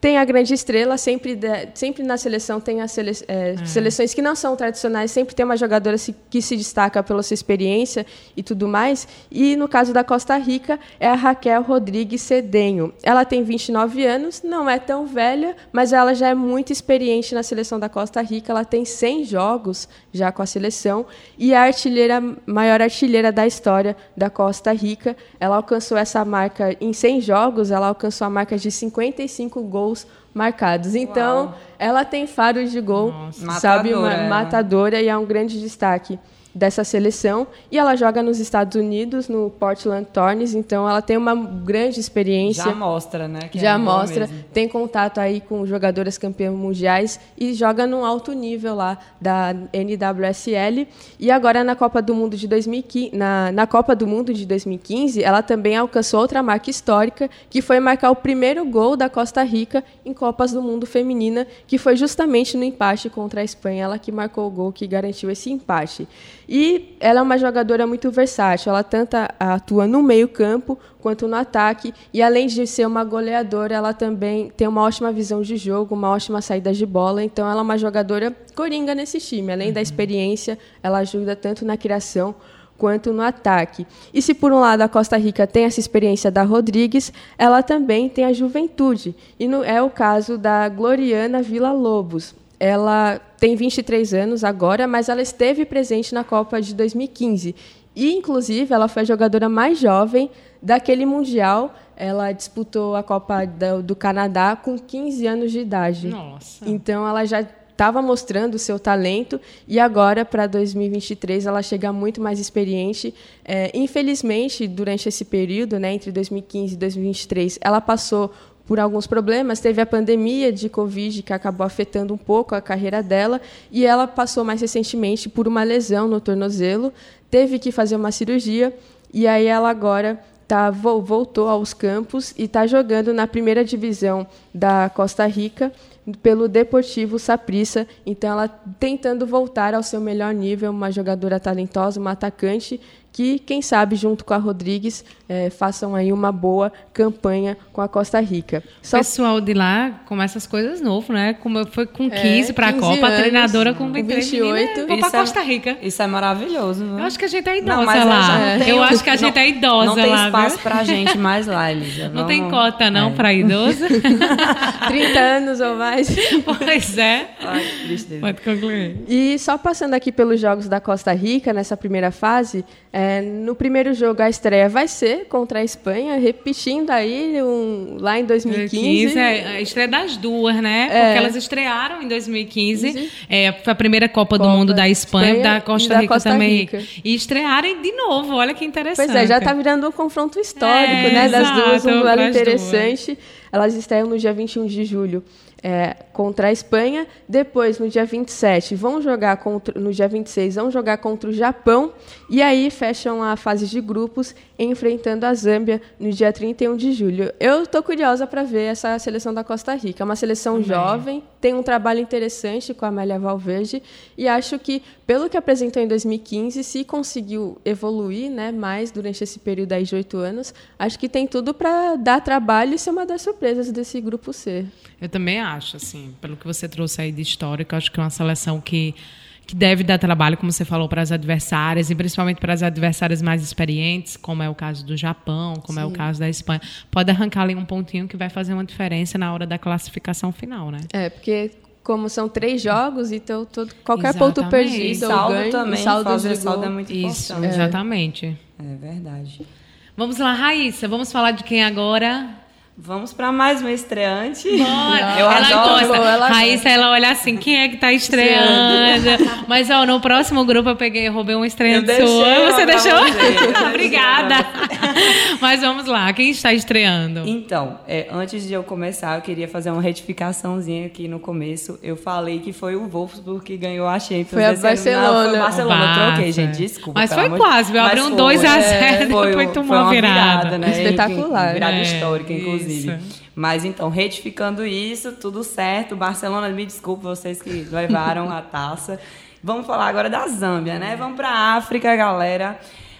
C: tem a grande estrela, sempre, de, sempre na seleção tem as sele, é, é. seleções que não são tradicionais, sempre tem uma jogadora que se destaca pela sua experiência e tudo mais. E no caso da Costa Rica, é a Raquel Rodrigues Cedenho. Ela tem 29 anos, não é tão velha, mas ela já é muito experiente na seleção da Costa Rica. Ela tem 100 jogos já com a seleção e é a artilheira, maior artilheira da história da Costa Rica. Ela alcançou essa marca em 100 jogos, ela alcançou a marca de 55 gols gols marcados. Então, Uau. ela tem faros de gol, Nossa. sabe, matadora, matadora e é um grande destaque dessa seleção. E ela joga nos Estados Unidos no Portland Thorns então ela tem uma grande experiência.
D: Já mostra né
C: já é mostra. tem contato aí com jogadoras campeãs mundiais e joga num alto nível lá da NWSL e agora na Copa do Mundo de 2015 na, na Copa do Mundo de 2015 ela também alcançou outra marca histórica que foi marcar o primeiro gol da Costa Rica em Copas do Mundo feminina que foi justamente no empate contra a Espanha ela que marcou o gol que garantiu esse empate e ela é uma jogadora muito versátil. Ela tanto atua no meio-campo quanto no ataque. E além de ser uma goleadora, ela também tem uma ótima visão de jogo, uma ótima saída de bola. Então, ela é uma jogadora coringa nesse time. Além uhum. da experiência, ela ajuda tanto na criação quanto no ataque. E se por um lado a Costa Rica tem essa experiência da Rodrigues, ela também tem a juventude. E no, é o caso da Gloriana Vila Lobos. Ela tem 23 anos agora, mas ela esteve presente na Copa de 2015. E, inclusive, ela foi a jogadora mais jovem daquele Mundial. Ela disputou a Copa do, Canadá com 15 anos de idade.
B: Nossa.
C: Então, ela já estava mostrando o seu talento e agora, para 2023, ela chega muito mais experiente. É, infelizmente, durante esse período, né, entre 2015 e 2023, ela passou por alguns problemas. Teve a pandemia de Covid, que acabou afetando um pouco a carreira dela, e ela passou mais recentemente por uma lesão no tornozelo, teve que fazer uma cirurgia, e aí ela agora tá, voltou aos campos e está jogando na primeira divisão da Costa Rica pelo Deportivo Saprissa. Então, ela tentando voltar ao seu melhor nível, uma jogadora talentosa, uma atacante que, quem sabe, junto com a Rodrigues, é, façam aí uma boa campanha com a Costa Rica.
B: Só... O pessoal de lá começa as coisas novo, né? Como foi com 15 é, para a Copa, anos, a treinadora com 28. Vou para Costa Rica.
D: É, isso é maravilhoso. Né?
B: Eu acho que a gente é idosa não, lá. Eu, eu acho que a gente não, é idosa
D: lá. Não tem
B: lá,
D: espaço para a gente mais lá, Elisa.
B: Não Vamos... tem cota, não, é. para idosa? [LAUGHS]
C: 30 anos ou mais. [LAUGHS]
B: Pois é.
D: Ai,
B: Pode concluir.
C: E só passando aqui pelos jogos da Costa Rica, nessa primeira fase, é, no primeiro jogo, a estreia vai ser contra a Espanha, repetindo aí um, lá em 2015. 2015
B: é a estreia das duas, né? É. Porque elas estrearam em 2015. É, foi a primeira Copa, Copa, do Mundo da Espanha, Espanha da Costa da Rica Costa também. Rica. E estrearem de novo, olha que interessante.
C: Pois é, já está virando um confronto histórico, é, né? Das duas, um duelo interessante. Duas. Elas estreiam no dia 21 de julho é, contra a Espanha. Depois, no dia 27, vão jogar contra, no dia 26, vão jogar contra o Japão. E aí fecham a fase de grupos enfrentando a Zâmbia no dia 31 de julho. Eu estou curiosa para ver essa seleção da Costa Rica. É uma seleção Também. jovem, tem um trabalho interessante com a Amélia Valverde e acho que, pelo que apresentou em 2015, se conseguiu evoluir né, mais durante esse período aí de oito anos, acho que tem tudo para dar trabalho e ser uma das surpresas desse grupo C.
B: Eu também acho, assim, pelo que você trouxe aí de histórico, acho que é uma seleção que que deve dar trabalho, como você falou, para as adversárias, e principalmente para as adversárias mais experientes, como é o caso do Japão, como Sim. é o caso da Espanha. Pode arrancar ali um pontinho que vai fazer uma diferença na hora da classificação final, né?
C: É, porque como são três jogos, então todo, qualquer exatamente. ponto perdido e
D: saldo
C: ganho,
D: também, saldo fazer saldo é muito
B: Isso, importante. exatamente.
D: É verdade.
B: Vamos lá, Raíssa, vamos falar de quem agora?
D: Vamos para mais uma estreante.
B: Bora. Eu ela adoro. Gosta. Ela Raíssa, ela olha assim, quem é que tá estreando? [LAUGHS] Mas, ó, no próximo grupo eu peguei, roubei um estreante sua. Você deixou? [LAUGHS] Obrigada. [LAUGHS] Mas vamos lá, quem está estreando?
D: Então, é, antes de eu começar, eu queria fazer uma retificaçãozinha aqui no começo. Eu falei que foi o Wolfsburg que ganhou a Champions.
C: Foi a Barcelona. Não, foi
D: o Barcelona, eu troquei, gente, desculpa.
B: Mas foi quase, viu? Abriu um 2x0, é, depois tomou uma virada. virada
D: né?
C: Espetacular.
D: Virada é, histórica, inclusive inclusive. Isso. Mas então, retificando isso, tudo certo. Barcelona, me desculpe vocês que levaram a taça. Vamos falar agora da Zâmbia, né? Vamos para a África, galera.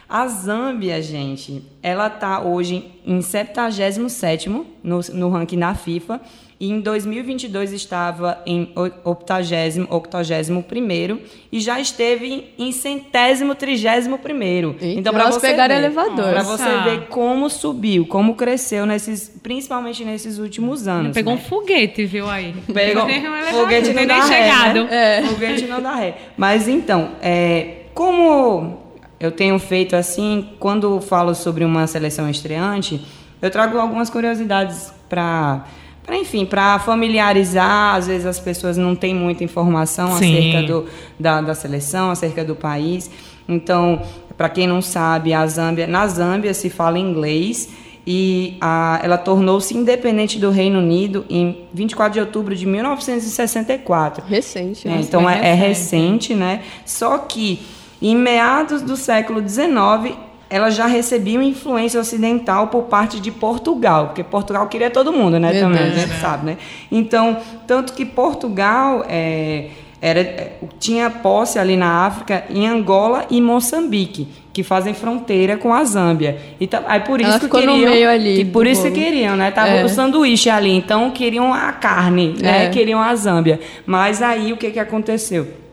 D: A Zâmbia, gente, ela tá hoje em 77 no, no ranking da FIFA e em 2022 estava em 80, 81 e já esteve em centésimo, trigésimo primeiro.
C: Então, para você pegar elevador.
D: Para você ver como subiu, como cresceu nesses, principalmente nesses últimos anos.
B: Pegou
D: né?
B: um foguete, viu aí?
D: Pegou [LAUGHS] um foguete não dá ré, chegado. Né? É. Foguete não dá ré. Mas então, é, como eu tenho feito assim, quando falo sobre uma seleção estreante, eu trago algumas curiosidades para para enfim, para familiarizar, às vezes as pessoas não têm muita informação Sim. acerca do, da, da seleção, acerca do país. Então, para quem não sabe, a Zâmbia, na Zâmbia se fala inglês e a, ela tornou-se independente do Reino Unido em 24 de outubro de 1964.
C: Recente,
D: né? Então é, é recente, né? Só que em meados do século XIX ela já recebia influência ocidental por parte de Portugal, porque Portugal queria todo mundo, né? Também, a gente sabe, né? Então, tanto que Portugal é, era, tinha posse ali na África, em Angola e Moçambique, que fazem fronteira com a Zâmbia. Então, aí por isso
C: ela
D: que queriam,
C: no meio ali
D: que por isso que queriam, né? Tava é. o sanduíche ali, então queriam a carne, né? É. Queriam a Zâmbia. Mas aí o que que aconteceu?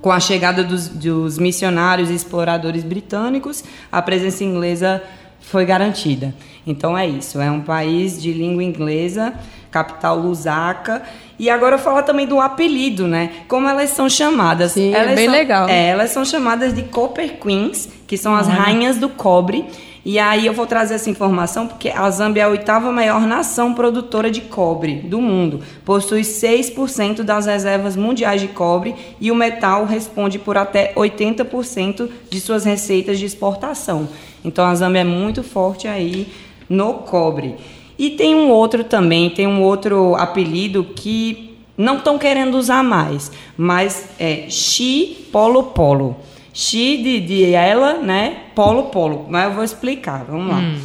D: Com a chegada dos, dos missionários e exploradores britânicos, a presença inglesa foi garantida. Então é isso, é um país de língua inglesa, capital Lusaka. E agora eu falo também do apelido, né? Como elas são chamadas.
C: Sim,
D: é
C: elas
D: é
C: bem
D: são,
C: legal.
D: É, elas são chamadas de Copper Queens, que são as rainhas do cobre. E aí eu vou trazer essa informação porque a Zâmbia é a oitava maior nação produtora de cobre do mundo. Possui 6% das reservas mundiais de cobre e o metal responde por até 80% de suas receitas de exportação. Então a Zâmbia é muito forte aí no cobre. E tem um outro também, tem um outro apelido que não estão querendo usar mais, mas é Xi Polo Polo. Xi de, de ela, né? Polo, polo. Mas eu vou explicar, vamos lá. Hum.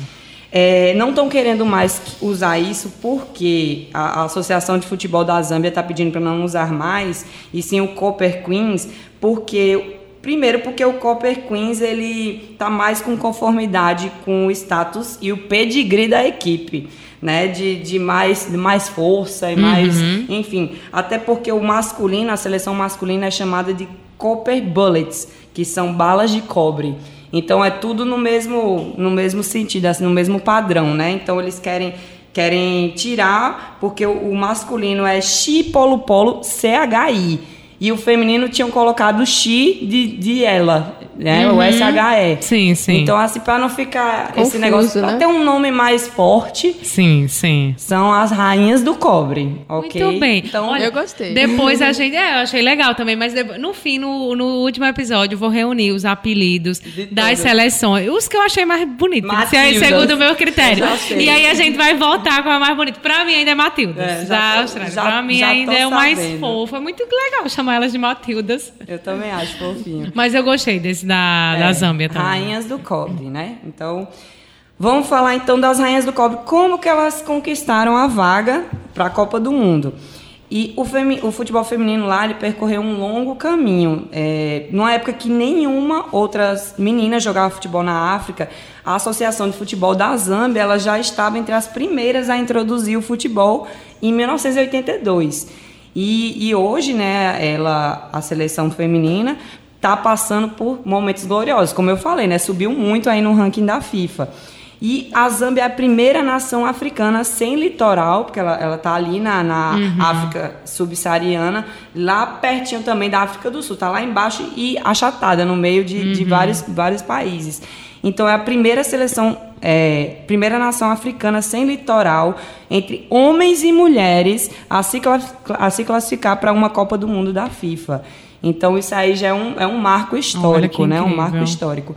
D: É, não estão querendo mais usar isso porque a, a Associação de Futebol da Zâmbia está pedindo para não usar mais, e sim o Copper Queens, porque Primeiro, porque o Copper Queens ele está mais com conformidade com o status e o pedigree da equipe, né? De, de, mais, de mais força e mais. Uhum. Enfim, até porque o masculino, a seleção masculina é chamada de Copper Bullets, que são balas de cobre. Então é tudo no mesmo, no mesmo sentido, assim, no mesmo padrão, né? Então eles querem querem tirar porque o, masculino é Xi Polo Polo CHI e o feminino tinham colocado Xi de, de ela né? Uhum. O SHE.
B: Sim, sim.
D: Então, assim, para não ficar Confuso, esse negócio, né? pra ter um nome mais forte.
B: Sim, sim.
D: São as rainhas do cobre, ok?
B: Muito bem.
C: Então, Olha, eu gostei.
B: Depois a gente, é, eu achei legal também, mas no fim, no, no último episódio, vou reunir os apelidos De das seleções, os que eu achei mais bonitos, Matilda. segundo o meu critério. E aí a gente vai voltar com a mais bonita. Pra mim ainda é Matilda. É, já, já, já, pra mim ainda é o mais fofo. É muito legal chamar elas de Matildas.
D: Eu também acho fofinho.
B: Mas eu gostei desse da, é, da Zâmbia também.
D: Rainhas do cobre, né? Então, vamos falar então das rainhas do cobre. Como que elas conquistaram a vaga para a Copa do Mundo? E o, femi o, futebol feminino lá ele percorreu um longo caminho. É, numa época que nenhuma outras meninas jogava futebol na África, a Associação de Futebol da Zâmbia ela já estava entre as primeiras a introduzir o futebol em 1982. E, e hoje, né, ela, a seleção feminina está passando por momentos gloriosos. Como eu falei, né, subiu muito aí no ranking da FIFA. E a Zâmbia é a primeira nação africana sem litoral, porque ela está ali na, na uhum. África subsaariana, lá pertinho também da África do Sul, está lá embaixo e achatada no meio de, uhum. de vários, vários países. Então é a primeira seleção, é, primeira nação africana sem litoral, entre homens e mulheres, a se, a se classificar para uma Copa do Mundo da FIFA. Então isso aí já é um, é um marco histórico, né? Um marco histórico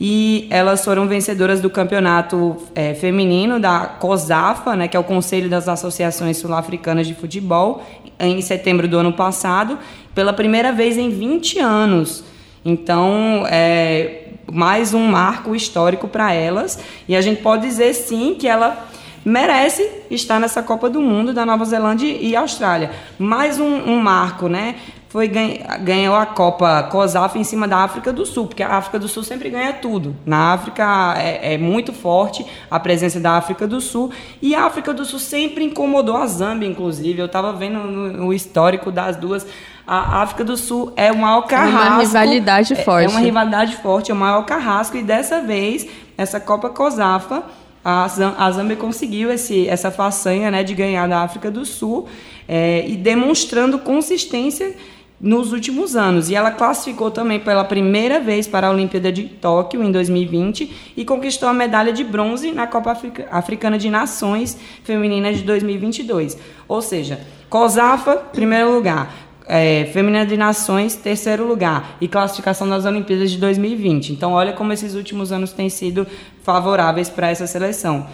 D: e elas foram vencedoras do campeonato é, feminino da COSAFA, né, que é o Conselho das Associações Sul-Africanas de Futebol, em setembro do ano passado, pela primeira vez em 20 anos. Então, é mais um marco histórico para elas, e a gente pode dizer sim que ela merece estar nessa Copa do Mundo da Nova Zelândia e Austrália. Mais um, um marco, né? Foi ganhou a Copa COSAF em cima da África do Sul, porque a África do Sul sempre ganha tudo. Na África é, é, muito forte a presença da África do Sul e a África do Sul sempre incomodou a Zâmbia, inclusive. Eu estava vendo no, no, histórico das duas. A África do Sul é o maior carrasco. É uma
C: rivalidade forte.
D: É uma rivalidade forte, é o maior carrasco e dessa vez essa Copa COSAFA a Zâmbia conseguiu esse, essa façanha né, de ganhar da África do Sul é, e demonstrando consistência nos últimos anos. E ela classificou também pela primeira vez para a Olimpíada de Tóquio em 2020 e conquistou a medalha de bronze na Copa Africa, Africana de Nações Feminina de 2022. Ou seja, COSAFA, primeiro lugar. É, Feminina de Nações, terceiro lugar. E classificação das Olimpíadas de 2020. Então, olha como esses últimos anos têm sido favoráveis para essa seleção.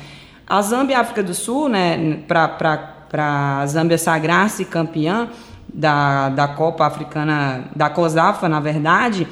D: A Zâmbia e a África do Sul, né, para a Zâmbia sagrar-se campeã, da, da Copa Africana, da COSAFA, na verdade,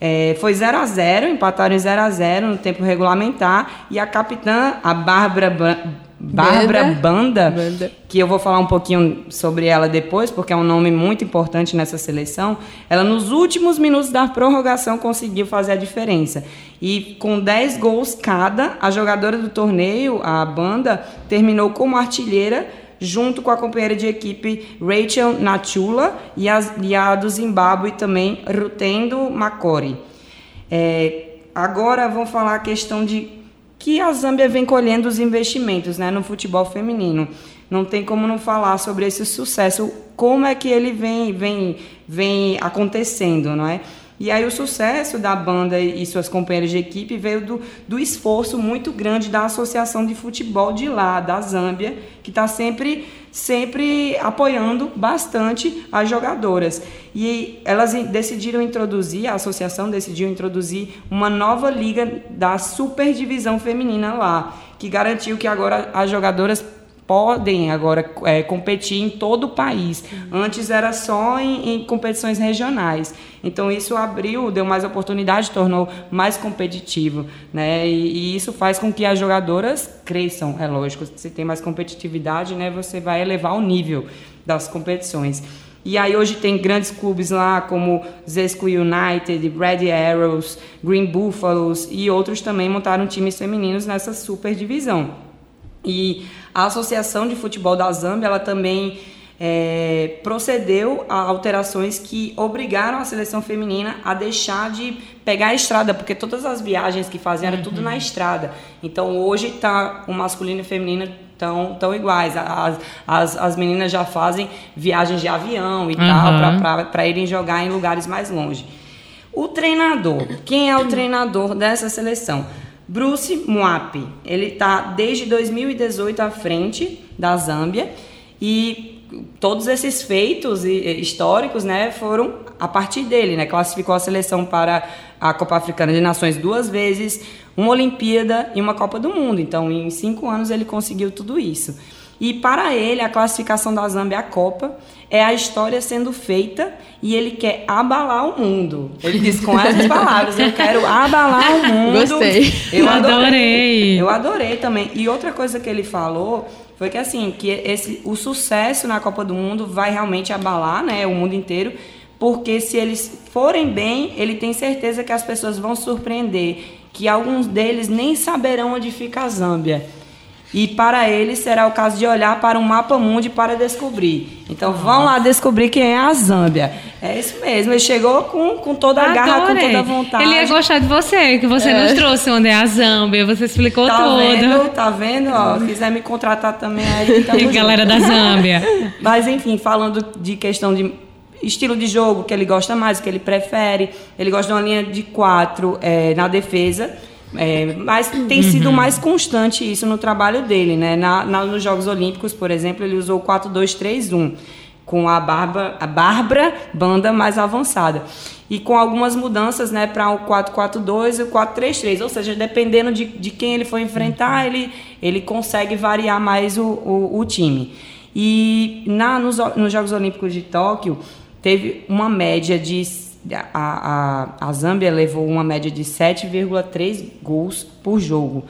D: é, foi 0 a 0 empataram em 0 a 0 no tempo regulamentar, e a capitã, a Bárbara Bárbara Banda, Banda, que eu vou falar um pouquinho sobre ela depois, porque é um nome muito importante nessa seleção. Ela, nos últimos minutos da prorrogação, conseguiu fazer a diferença. E com 10 gols cada, a jogadora do torneio, a Banda, terminou como artilheira junto com a companheira de equipe Rachel Natula e a, e a do Zimbábue também, Rutendo Makori. É, agora vamos falar a questão de que a Zâmbia vem colhendo os investimentos né, no futebol feminino. Não tem como não falar sobre esse sucesso, como é que ele vem, vem, vem acontecendo, não é? E aí o sucesso da banda e suas companheiras de equipe veio do, do esforço muito grande da Associação de Futebol de lá, da Zâmbia, que está sempre, sempre apoiando bastante as jogadoras. E elas decidiram introduzir, a associação decidiu introduzir uma nova liga da superdivisão feminina lá, que garantiu que agora as jogadoras podem agora é, competir em todo o país. Antes era só em, em, competições regionais. Então isso abriu, deu mais oportunidade, tornou mais competitivo, né? E, e, isso faz com que as jogadoras cresçam, é lógico. Se tem mais competitividade, né, você vai elevar o nível das competições. E aí hoje tem grandes clubes lá como Zesco United, Red Arrows, Green Buffaloes e outros também montaram times femininos nessa super divisão. E a Associação de Futebol da Zâmbia, ela também é, procedeu a alterações que obrigaram a seleção feminina a deixar de pegar a estrada, porque todas as viagens que faziam era tudo na uhum. estrada. Então hoje tá o masculino e o feminino tão, tão iguais. As, as, as meninas já fazem viagens de avião e uhum. tal, para irem jogar em lugares mais longe. O treinador, quem é o treinador dessa seleção? Bruce Muapi, ele está desde 2018 à frente da Zâmbia e todos esses feitos históricos, né, foram a partir dele, né, classificou a seleção para a Copa Africana de Nações duas vezes, uma Olimpíada e uma Copa do Mundo. Então, em cinco anos ele conseguiu tudo isso. E para ele, a classificação da Zâmbia à Copa é a história sendo feita e ele quer abalar o mundo. Ele diz com essas [LAUGHS] palavras: Eu quero abalar o mundo.
C: Gostei.
D: Eu
B: Adorei.
D: adorei. Eu adorei também. E outra coisa que ele falou foi que assim, que esse, o sucesso na Copa do Mundo vai realmente abalar, né, o mundo inteiro, porque se eles forem bem, ele tem certeza que as pessoas vão surpreender, que alguns deles nem saberão onde fica a Zâmbia. E para eles será o caso de olhar para o mapa mundi para descobrir. Então vão lá descobrir quem é a Zâmbia. É isso mesmo, ele chegou com, com toda a garra, com toda a vontade.
B: Ele ia gostar de você, que você nos trouxe onde é a Zâmbia, você explicou
D: Tá
B: tudo.
D: vendo? Tá vendo? Ó, quiser me contratar também aí,
B: E [LAUGHS] galera da Zâmbia. [LAUGHS]
D: Mas enfim, falando de questão de estilo de jogo que ele gosta mais, que ele prefere, ele gosta de uma linha de quatro é, na defesa. É, mas tem sido mais constante isso no trabalho dele, né? Na, na- nos Jogos Olímpicos, por exemplo, ele usou o 4-2-3-1, com a Bárbara, a Bárbara banda mais avançada. E com algumas mudanças né, para o 4-4-2 e o 4-3-3. Ou seja, dependendo de, de quem ele for enfrentar, ele, ele consegue variar mais o, o, o time. E na, nos, nos Jogos Olímpicos de Tóquio, teve uma média de. A, a, a Zâmbia levou uma média de 7,3 gols por jogo.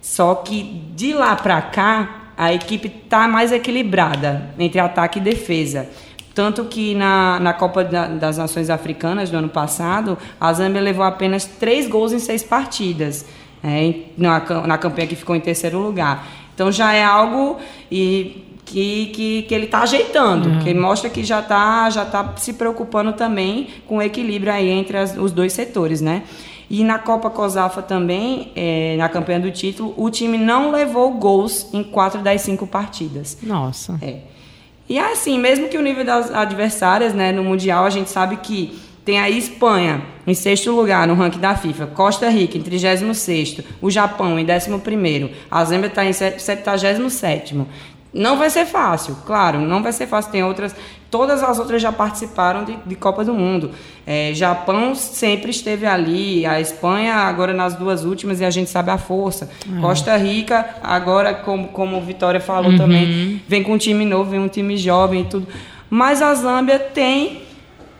D: Só que de lá para cá, a equipe está mais equilibrada entre ataque e defesa. Tanto que na, na Copa da- das Nações Africanas do ano passado, a Zâmbia levou apenas três gols em seis partidas, é, na, na campanha que ficou em terceiro lugar. Então já é algo e, que, que, que ele está ajeitando, que mostra que já está já tá se preocupando também com o equilíbrio aí entre as- os dois setores, né? E na Copa COSAFA também, é, na campanha do título, o time não levou gols em quatro das cinco partidas.
B: Nossa.
D: É. E assim, mesmo que o nível das adversárias, né, no Mundial, a gente sabe que tem a Espanha em sexto lugar no ranking da FIFA, Costa Rica em 36 o Japão em 11 a Zâmbia está em 77 Não vai ser fácil, claro, não vai ser fácil. Tem outras, todas as outras já participaram de, de Copa do Mundo. É, Japão sempre esteve ali, a Espanha agora nas duas últimas e a gente sabe a força. Costa Rica agora, como, como o Vitória falou também, vem com um time novo, vem um time jovem e tudo. Mas a Zâmbia tem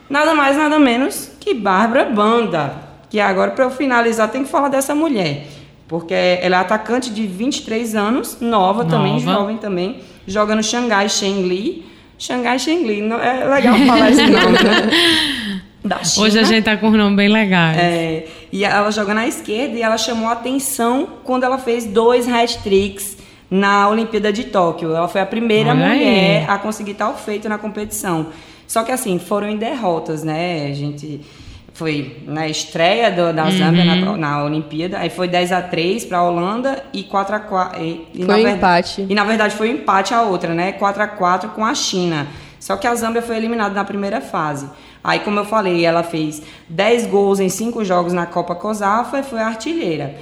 D: nada mais, nada menos que Bárbara Banda. Que agora, para eu finalizar, tem que falar dessa mulher. Porque ela é atacante de 23 anos, nova, também,
B: Nova.
D: jovem também. Joga no Xangai Shengli. Xangai Shengli, não- é legal falar esse nome, né? [LAUGHS] Da China.
B: Hoje a gente tá com um nome bem legal.
D: É, e ela joga na esquerda e ela chamou a atenção quando ela fez dois hat-tricks na Olimpíada de Tóquio. Ela foi a primeira
B: Olha aí.
D: mulher a conseguir tal feito na competição. Só que assim, foram em derrotas, né? Gente foi na estreia do- da Zâmbia
B: Uhum.
D: na, na Olimpíada, aí foi 10 a 3 para a Holanda e 4 a 4 e, e
C: Foi
D: na
C: um
D: verdade-
C: empate.
D: E na verdade foi um empate a outra, né? 4 a 4 com a China. Só que a Zâmbia foi eliminada na primeira fase. Aí, como eu falei, ela fez 10 gols em 5 jogos na Copa COSAFA e foi artilheira.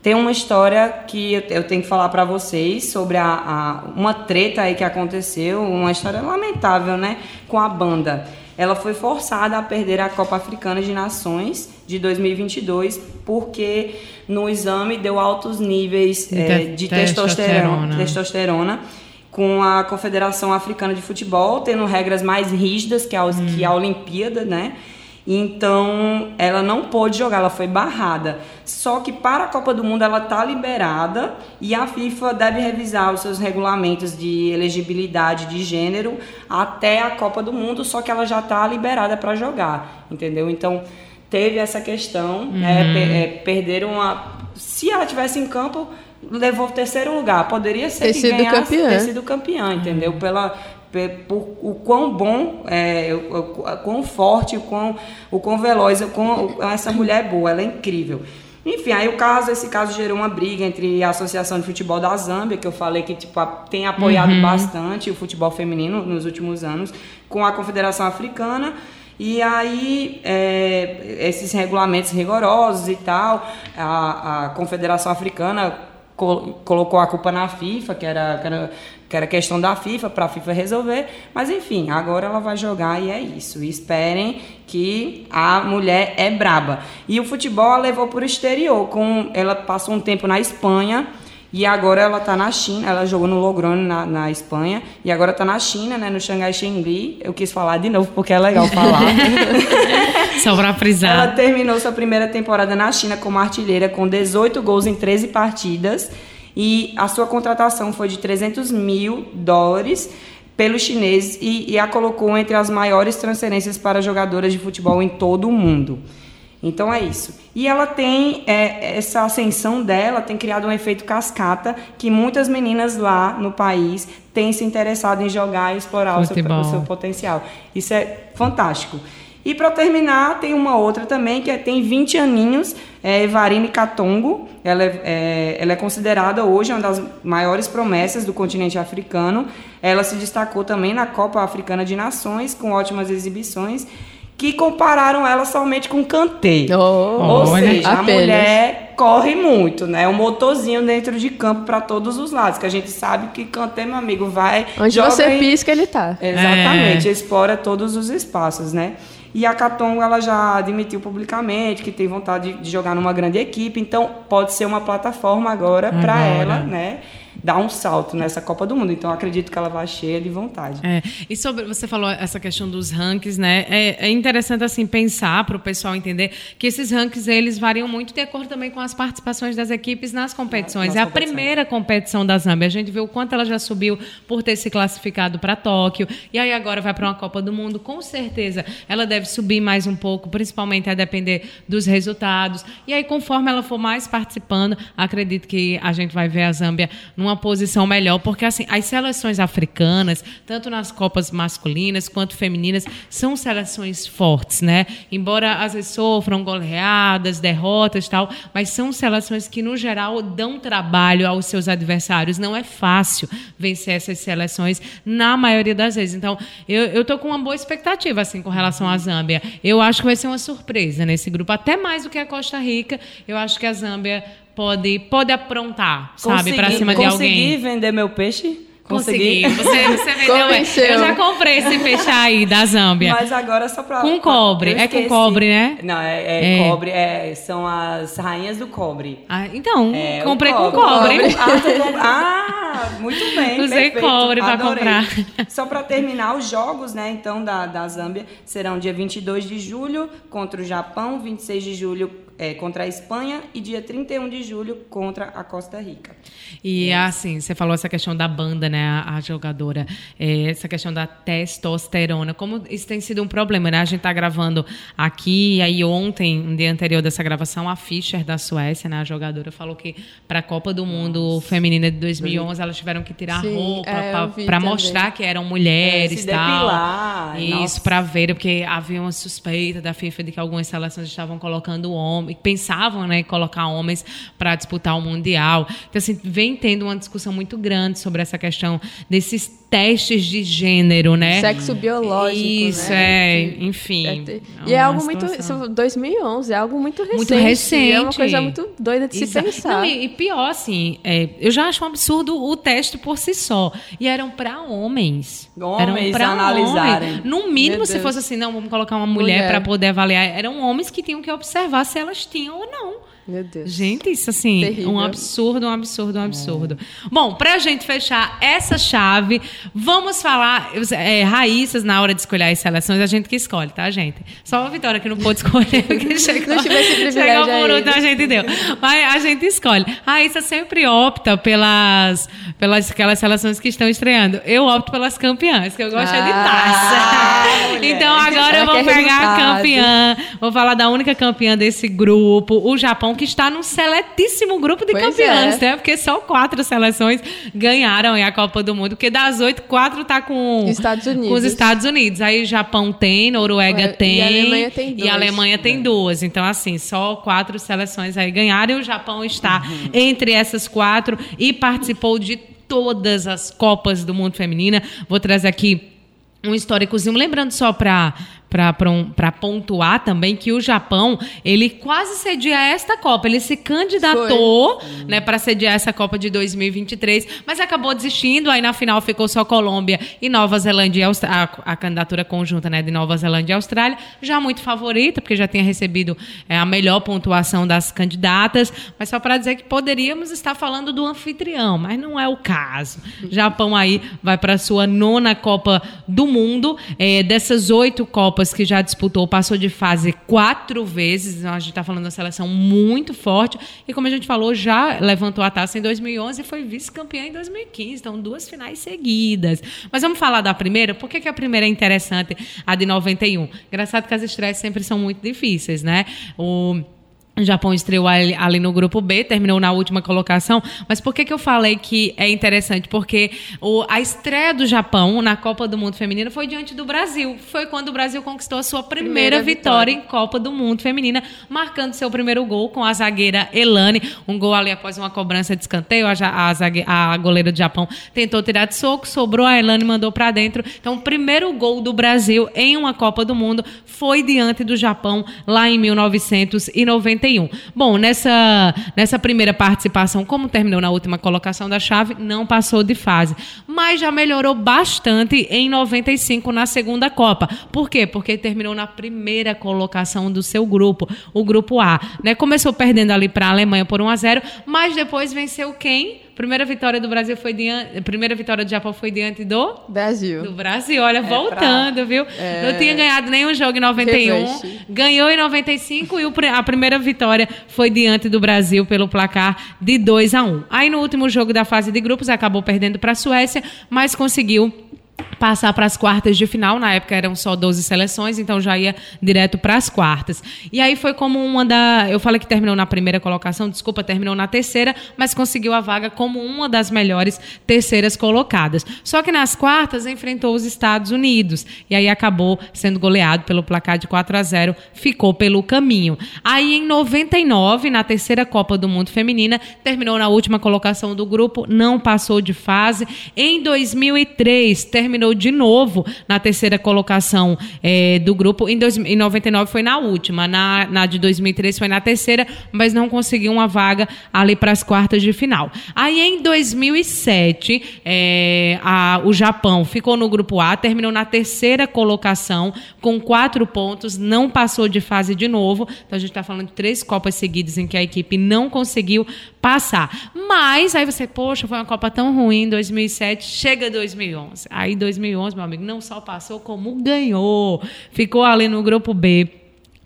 D: Tem uma história que eu- eu tenho que falar para vocês sobre a, a- uma treta aí que aconteceu, uma história lamentável, né, com a banda. Ela foi forçada a perder a Copa Africana de Nações de 2022 porque no exame deu altos níveis
B: De te-
D: de
B: testosterona.
D: testosterona, com a Confederação Africana de Futebol tendo regras mais rígidas que a, que a Olimpíada, né? Então, ela não pôde jogar, ela foi barrada. Só que para a Copa do Mundo ela está liberada e a FIFA deve revisar os seus regulamentos de elegibilidade de gênero até a Copa do Mundo, só que ela já está liberada para jogar, entendeu? Então, teve essa questão, né? Per- é, perderam a... Se ela tivesse em campo, levou o terceiro lugar. Poderia ser
C: Ter
D: que
C: sido
D: ganhasse,
C: campeã.
D: ter sido campeã, entendeu? Pela, pe- por o quão bom, é, o, o- quão forte, o quão, o quão veloz, o quão, essa mulher é boa, ela é incrível. Enfim, aí o caso, esse caso gerou uma briga entre a Associação de Futebol da Zâmbia, que eu falei que tipo, a- tem apoiado bastante o futebol feminino nos últimos anos, com a Confederação Africana. E aí, é, esses regulamentos rigorosos e tal, a, a Confederação Africana colocou a culpa na FIFA, que era, que era, que era questão da FIFA, para a FIFA resolver. Mas enfim, agora ela vai jogar e é isso. E esperem que a mulher é braba. E o futebol ela levou para o exterior. Com, ela passou um tempo na Espanha. E agora ela está na China, ela jogou no Logroño na, na Espanha, e agora está na China, né, no Xangai Chengli. Eu quis falar de novo porque é legal falar. [LAUGHS]
B: Só para frisar.
D: Ela terminou sua primeira temporada na China como artilheira com 18 gols em 13 partidas e a sua contratação foi de 300 mil dólares pelos chineses e, e a colocou entre as maiores transferências para jogadoras de futebol em todo o mundo. Então é isso. E ela tem é, essa ascensão dela tem criado um efeito cascata que muitas meninas lá no país têm se interessado em jogar e explorar o seu, o seu, potencial. Isso é fantástico. E para terminar, tem uma outra também que é, tem 20 aninhos, é Evarine Katongo. Ela é, é, ela é considerada hoje uma das maiores promessas do continente africano. Ela se destacou também na Copa Africana de Nações com ótimas exibições que compararam ela somente com Kanté. Oh, Ou seja, apenas. a mulher corre muito, né? É um motorzinho dentro de campo para todos os lados, que a gente sabe que Kanté, meu amigo, vai...
C: Onde você pisca, ele tá.
D: Exatamente, é. explora todos os espaços, né? E a Catongo, ela já admitiu publicamente que tem vontade de jogar numa grande equipe, então pode ser uma plataforma agora para ela, né? Dar um salto nessa Copa do Mundo. Então acredito que ela vai cheia de vontade.
B: É. E sobre você falou essa questão dos rankings, né? É, é interessante assim pensar para o pessoal entender que esses rankings eles variam muito de acordo também com as participações das equipes nas competições. Nas é a primeira competição da Zâmbia. A gente vê o quanto ela já subiu por ter se classificado para Tóquio e aí agora vai para uma Copa do Mundo. Com certeza ela deve subir mais um pouco, principalmente a depender dos resultados. E aí conforme ela for mais participando, acredito que a gente vai ver a Zâmbia uma posição melhor, porque assim, as seleções africanas, tanto nas Copas masculinas quanto femininas, são seleções fortes, né? Embora às vezes sofram goleadas, derrotas tal, mas são seleções que, no geral, dão trabalho aos seus adversários. Não é fácil vencer essas seleções na maioria das vezes. Então, eu, eu tô com uma boa expectativa, assim, com relação à Zâmbia. Eu acho que vai ser uma surpresa nesse grupo, até mais do que a Costa Rica. Eu acho que a Zâmbia pode, pode aprontar, sabe, para cima de alguém.
D: Consegui vender meu peixe?
B: Consegui. Você, você [LAUGHS] vendeu. Eu já comprei esse peixe aí da Zâmbia.
D: Mas agora só pra.
B: Com cobre. É com cobre, né?
D: Não, é, é, é. cobre. É, são as rainhas do cobre.
B: Ah, então, é, comprei cobre. com cobre. cobre.
D: Ah, ah, muito bem. [LAUGHS]
B: Usei perfeito. cobre para comprar.
D: Só para terminar, os jogos, né, então, da, da Zâmbia serão dia 22 de julho contra o Japão, 26 de julho é, contra a Espanha e dia 31 de julho contra a Costa Rica.
B: E é. assim, você falou essa questão da banda, né, a, a jogadora, é, essa questão da testosterona, como isso tem sido um problema, né? A gente está gravando aqui, e aí ontem, no dia anterior dessa gravação, a Fischer da Suécia, né, a jogadora, falou que para a Copa do Mundo. Feminina de 2011 elas tiveram que tirar Sim, roupa é, para mostrar que eram mulheres, é, tal. Isso para ver, porque havia uma suspeita da FIFA de que algumas seleções estavam colocando homens homens, pensavam né, em colocar homens para disputar o Mundial. Então, assim, vem tendo uma discussão muito grande sobre essa questão desses testes de gênero, né?
C: Sexo biológico,
B: Isso,
C: né?
B: é, enfim. É
C: é e é algo situação. muito... 2011, é algo muito recente. Muito recente. É uma coisa muito doida de se pensar. Não,
B: e, e, pior, assim, é, eu já acho um absurdo o teste por si só. E eram para homens.
D: Homens eram pra analisarem.
B: Homens. No mínimo, se fosse assim, não, vamos colocar uma mulher, mulher. para poder avaliar. Eram homens que tinham que observar se elas tinham ou não.
C: Meu Deus.
B: Gente, isso assim, Terrível. um absurdo, um absurdo, um absurdo. É. Bom, pra gente fechar essa chave, vamos falar. É, Raíssas, na hora de escolher as seleções, a gente que escolhe, tá, gente? Só a Vitória que não pôde escolher, porque [LAUGHS] chegou,
C: não chegou
B: por último, a gente deu. Mas a gente escolhe. Raíssa sempre opta pelas, pelas aquelas seleções que estão estreando. Eu opto pelas campeãs, que eu gosto ah, é de ah, taça. então agora eu vou é pegar a campeã, vou falar da única campeã desse grupo, o Japão que está num seletíssimo grupo de pois campeãs, é. né? Porque só quatro seleções ganharam a Copa do Mundo, porque das oito, quatro tá com,
C: Estados Unidos.
B: com os Estados Unidos. Aí Japão tem, Noruega tem,
C: e a Alemanha tem duas.
B: E a Alemanha tem duas. Então, assim, só quatro seleções aí ganharam e o Japão está uhum. entre essas quatro e participou de todas as Copas do Mundo Feminina. Vou trazer aqui um históricozinho, lembrando só para para pontuar também que o Japão, ele quase cedia esta Copa, ele se candidatou, né, para sediar essa Copa de 2023, mas acabou desistindo, aí na final ficou só Colômbia e Nova Zelândia e Austrália, a, a, candidatura conjunta, né, de Nova Zelândia e Austrália, já muito favorita, porque já tinha recebido é, a melhor pontuação das candidatas, mas só para dizer que poderíamos estar falando do anfitrião, mas não é o caso. Japão aí vai para sua nona Copa do Mundo, é, dessas oito Copas que já disputou, passou de fase quatro vezes, então a gente está falando da seleção muito forte, e como a gente falou, já levantou a taça em 2011 e foi vice-campeã em 2015, então duas finais seguidas. Mas vamos falar da primeira, por que, que a primeira é interessante, a de 91? Engraçado que as estreias sempre são muito difíceis, né? O o Japão estreou ali, no grupo B, terminou na última colocação. Mas por que, que eu falei que é interessante? Porque o, a estreia do Japão na Copa do Mundo Feminina foi diante do Brasil. Foi quando o Brasil conquistou a sua primeira, primeira vitória, vitória, em Copa do Mundo Feminina, marcando seu primeiro gol com a zagueira Elane. Um gol ali após uma cobrança de escanteio. A, a, zague, a goleira do Japão tentou tirar de soco, sobrou a Elane e mandou para dentro. Então, o primeiro gol do Brasil em uma Copa do Mundo foi diante do Japão lá em 1990. Bom, nessa, nessa primeira participação, como terminou na última colocação da chave, não passou de fase. Mas já melhorou bastante em 95 na segunda Copa. Por quê? Porque terminou na primeira colocação do seu grupo, o grupo A. Né? Começou perdendo ali para a Alemanha por 1 a 0 mas depois venceu quem? Primeira vitória do Brasil foi diante. Primeira vitória do Japão foi diante do.
C: Brasil.
B: Do Brasil. Olha, é voltando, pra... viu? É... Não tinha ganhado nenhum jogo em 91. Revanche. Ganhou em 95 e a primeira vitória foi diante do Brasil pelo placar de 2 a 1 Aí no último jogo da fase de grupos acabou perdendo para a Suécia, mas conseguiu passar para as quartas de final. Na época eram só 12 seleções, então já ia direto para as quartas. E aí foi como uma da. Eu falei que terminou na primeira colocação, desculpa, terminou na terceira, mas conseguiu a vaga como uma das melhores terceiras colocadas. Só que nas quartas enfrentou os Estados Unidos. E aí acabou sendo goleado pelo placar de 4 a 0, ficou pelo caminho. Aí em 99, na terceira Copa do Mundo Feminina, terminou na última colocação do grupo, não passou de fase. Em 2003, terminou de novo na terceira colocação é, do grupo. Em, dois, em 99 foi na última, na, na de 2003 foi na terceira, mas não conseguiu uma vaga ali para as quartas de final. Aí em 2007, é, a, o Japão ficou no grupo A, terminou na terceira colocação com quatro pontos, não passou de fase de novo. Então a gente está falando de três Copas seguidas em que a equipe não conseguiu passar. Mas aí você, poxa, foi uma Copa tão ruim em 2007, chega 2011. Aí em 2011, meu amigo, não só passou, como ganhou. Ficou ali no grupo B.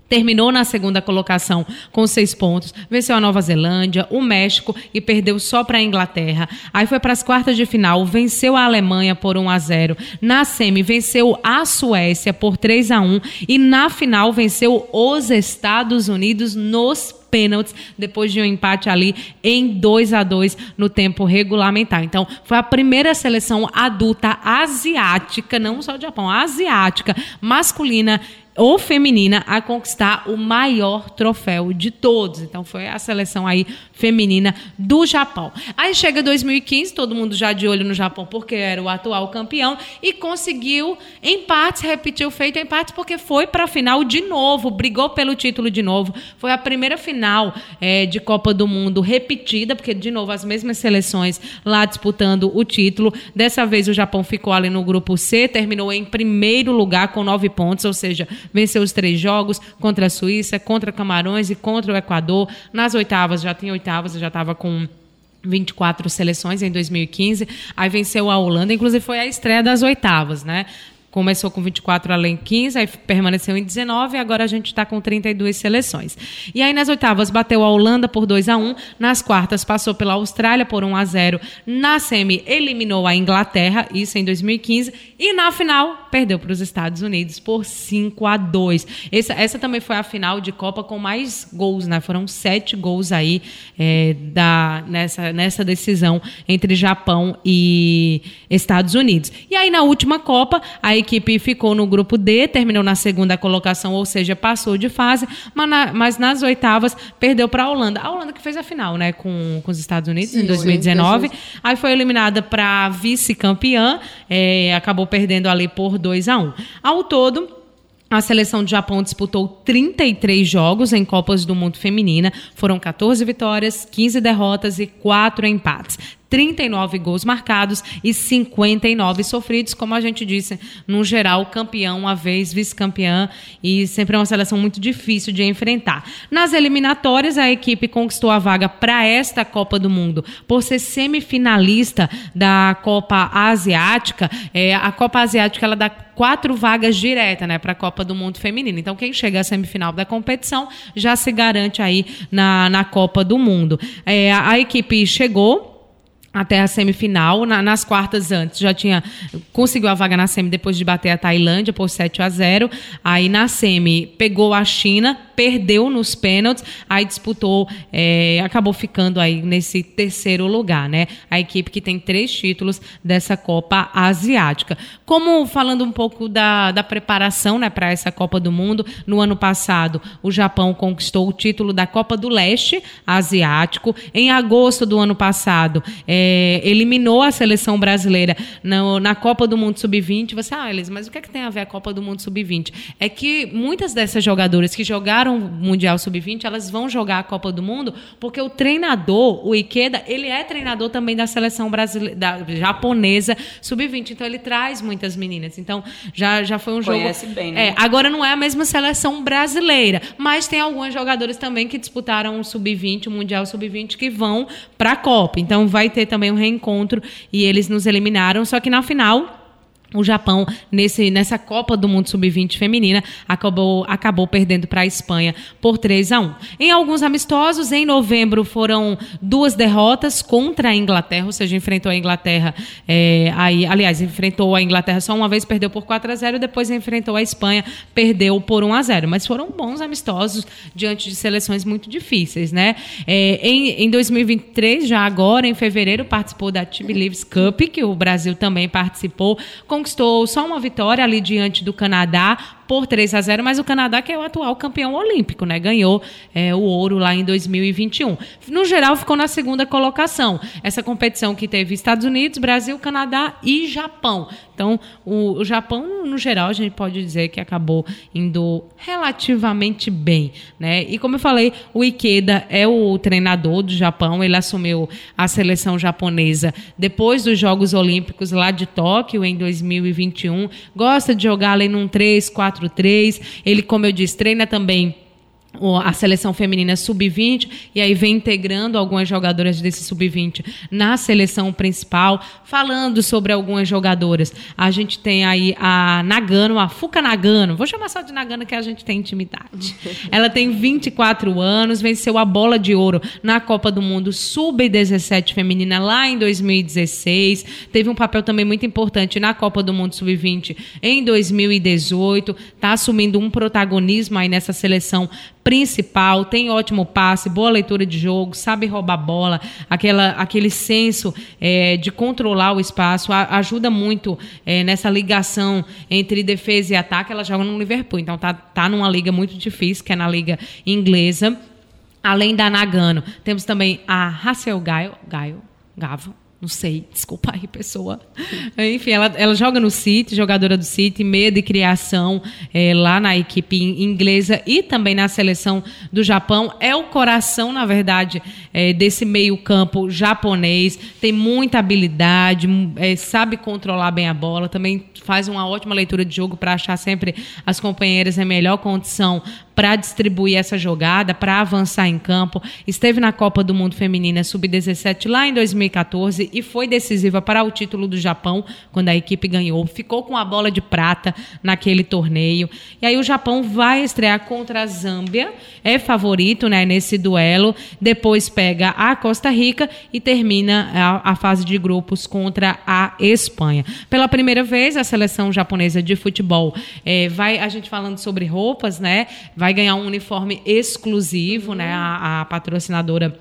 B: Terminou na segunda colocação com seis pontos, venceu a Nova Zelândia, o México e perdeu só para a Inglaterra. Aí foi para as quartas de final, venceu a Alemanha por 1 a 0. Na semi venceu a Suécia por 3 a 1 e na final venceu os Estados Unidos nos pênaltis depois de um empate ali em 2 a 2 no tempo regulamentar. Então, foi a primeira seleção adulta asiática, não só do Japão, asiática, masculina ou feminina a conquistar o maior troféu de todos. Então foi a seleção aí feminina do Japão. Aí chega 2015, todo mundo já de olho no Japão porque era o atual campeão e conseguiu empates, repetiu feito empates porque foi para a final de novo, brigou pelo título de novo. Foi a primeira final é, de Copa do Mundo repetida, porque de novo as mesmas seleções lá disputando o título. Dessa vez o Japão ficou ali no grupo C, terminou em primeiro lugar com nove pontos, ou seja, venceu os três jogos contra a Suíça, contra Camarões e contra o Equador. Nas oitavas, já tinha oitavas, já estava com 24 seleções em 2015. Aí venceu a Holanda, inclusive foi a estreia das oitavas, né? Começou com 24 além 15, aí permaneceu em 19 e agora a gente está com 32 seleções. E aí nas oitavas bateu a Holanda por 2 a 1 nas quartas passou pela Austrália por 1 a 0 na semi eliminou a Inglaterra, isso em 2015, e na final perdeu para os Estados Unidos por 5 a 2 essa, essa também foi a final de Copa com mais gols, né? Foram sete gols aí é, da, nessa, nessa decisão entre Japão e Estados Unidos. E aí na última Copa, a equipe ficou no grupo D, terminou na segunda colocação, ou seja, passou de fase, mas, na, mas nas oitavas perdeu para a Holanda. A Holanda que fez a final, né, com, com os Estados Unidos Sim, em 2019. Aí foi eliminada para vice-campeã, é, acabou perdendo ali por 2 a 1 um. Ao todo, A seleção do Japão disputou 33 jogos em Copas do Mundo Feminina. Foram 14 vitórias, 15 derrotas e 4 empates. 39 gols marcados e 59 sofridos, como a gente disse, no geral, campeão uma vez, vice-campeã, e sempre é uma seleção muito difícil de enfrentar. Nas eliminatórias, a equipe conquistou a vaga para esta Copa do Mundo por ser semifinalista da Copa Asiática. É, a Copa Asiática ela dá quatro vagas diretas né, para a Copa do Mundo Feminino. Então, quem chega à semifinal da competição já se garante aí na, na Copa do Mundo. É, a, equipe chegou até a semifinal. Na, nas quartas antes já tinha conseguiu a vaga na semi depois de bater a Tailândia por 7 a 0. Aí na semi pegou a China, perdeu nos pênaltis, aí disputou, é, acabou ficando aí nesse terceiro lugar, né? A equipe que tem três títulos dessa Copa Asiática. Como falando um pouco da, da preparação, né, para essa Copa do Mundo, no ano passado o Japão conquistou o título da Copa do Leste Asiático. Em agosto do ano passado, é, eliminou a seleção brasileira na, na Copa do Mundo Sub-20. Você, ah, Elis, mas o que, é que tem a ver a Copa do Mundo Sub-20? É que muitas dessas jogadoras que jogaram o Mundial Sub-20, elas vão jogar a Copa do Mundo porque o treinador, o Ikeda, ele é treinador também da seleção brasileira, da, japonesa Sub-20. Então ele traz muitas meninas. Então já, já foi um jogo.
D: Conhece bem, né?
B: É, agora não é a mesma seleção brasileira, mas tem algumas jogadoras também que disputaram o Sub-20, o Mundial Sub-20, que vão para a Copa. Então vai ter também um reencontro e eles nos eliminaram. Só que na final o Japão, nesse, nessa Copa do Mundo Sub-20 feminina, acabou, acabou perdendo para a Espanha por 3 a 1. Em alguns amistosos, em novembro, foram duas derrotas contra a Inglaterra, ou seja, enfrentou a Inglaterra, é, aí, aliás, enfrentou a Inglaterra só uma vez, perdeu por 4 a 0, depois enfrentou a Espanha, perdeu por 1 a 0. Mas foram bons amistosos diante de seleções muito difíceis, né? É, em, em 2023, já agora, em fevereiro, participou da Team Leaves Cup, que o Brasil também participou, com conquistou só uma vitória ali diante do Canadá por 3 a 0, mas o Canadá que é o atual campeão olímpico, né? Ganhou é, o ouro lá em 2021. No geral, ficou na segunda colocação. Essa competição que teve Estados Unidos, Brasil, Canadá e Japão. Então, o, o Japão, no geral, a gente pode dizer que acabou indo relativamente bem, né? E como eu falei, o Ikeda é o treinador do Japão. Ele assumiu a seleção japonesa depois dos Jogos Olímpicos lá de Tóquio em 2021. Gosta de jogar ali num 3, 4 4-3. Ele, como eu disse, treina também a seleção feminina sub-20 e aí vem integrando algumas jogadoras desse sub-20 na seleção principal, falando sobre algumas jogadoras. A gente tem aí a Nagano, a Fuca Nagano, vou chamar só de Nagano que a gente tem intimidade. [LAUGHS] Ela tem 24 anos, venceu a bola de ouro na Copa do Mundo sub-17 feminina lá em 2016, teve um papel também muito importante na Copa do Mundo sub-20 em 2018, está assumindo um protagonismo aí nessa seleção principal, tem ótimo passe, boa leitura de jogo, sabe roubar bola, aquela, aquele senso é, de controlar o espaço, a, ajuda muito é, nessa ligação entre defesa e ataque. Ela joga no Liverpool, então tá, tá numa liga muito difícil, que é na liga inglesa. Além da Nagano, temos também a Hassel Gaio, Gaio, Gavo, não sei, desculpa aí, pessoa. Enfim, ela, ela joga no City, jogadora do City, meia de criação é, lá na equipe inglesa e também na seleção do Japão. É o coração, na verdade, é, desse meio-campo japonês. Tem muita habilidade, é, sabe controlar bem a bola, também faz uma ótima leitura de jogo para achar sempre as companheiras em melhor condição para distribuir essa jogada, para avançar em campo. Esteve na Copa do Mundo Feminina Sub-17 lá em 2014 e foi decisiva para o título do Japão, quando a equipe ganhou. Ficou com a bola de prata naquele torneio. E aí o Japão vai estrear contra a Zâmbia, é favorito né, nesse duelo. Depois pega a Costa Rica e termina a, a fase de grupos contra a Espanha. Pela primeira vez, a seleção japonesa de futebol é, vai, a gente falando sobre roupas, né? Vai vai ganhar um uniforme exclusivo, né? A, a patrocinadora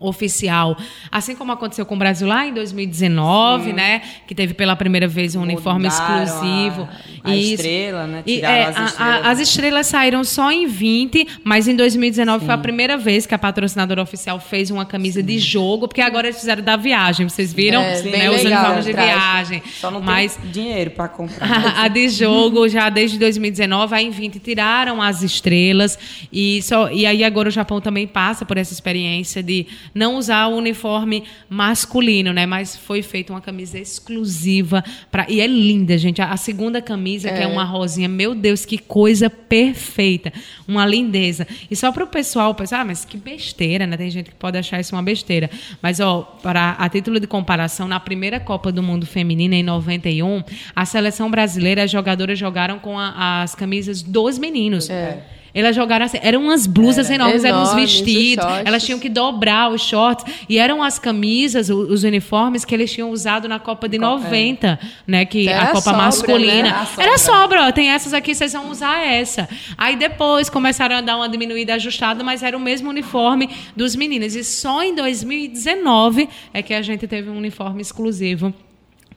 B: oficial, assim como aconteceu com o Brasil lá em 2019, né, que teve pela primeira vez um uniforme
D: Mudaram
B: exclusivo.
D: A, a
B: Isso.
D: estrela, né?
B: E, é,
D: as
B: a- a-
D: estrelas.
B: as estrelas saíram só em 20, mas em 2019 foi a primeira vez que a patrocinadora oficial fez uma camisa de jogo, porque agora eles fizeram da viagem, vocês viram?
C: É,
B: Né, os uniformes de viagem.
D: Só não
B: mas
D: tem dinheiro para comprar.
B: a, [LAUGHS] a de jogo já desde 2019, aí em 20 tiraram as estrelas e só e aí agora o Japão também passa por essa experiência de não usar o uniforme masculino, né? Mas foi feita uma camisa exclusiva para e é linda, gente. A, a segunda camisa que é uma rosinha, meu Deus, que coisa perfeita, uma lindeza. E só para o pessoal pensar, ah, mas que besteira, né? Tem gente que pode achar isso uma besteira, mas ó, para a título de comparação, na primeira Copa do Mundo feminina em 91, a seleção brasileira, as jogadoras jogaram com a- as camisas dos meninos. Elas jogaram assim, eram umas blusas enormes, eram uns
C: Enormes, os
B: vestidos, elas tinham que dobrar os shorts, e eram as camisas, o- os uniformes que eles tinham usado na Copa de 90, né? Que
C: Era
B: a Copa
C: sobra,
B: masculina.
C: né?
D: A sobra.
B: Era sobra, ó, tem essas aqui, vocês vão usar essa. Aí depois começaram a dar uma diminuída ajustada, mas era o mesmo uniforme dos meninos. E só em 2019 é que a gente teve um uniforme exclusivo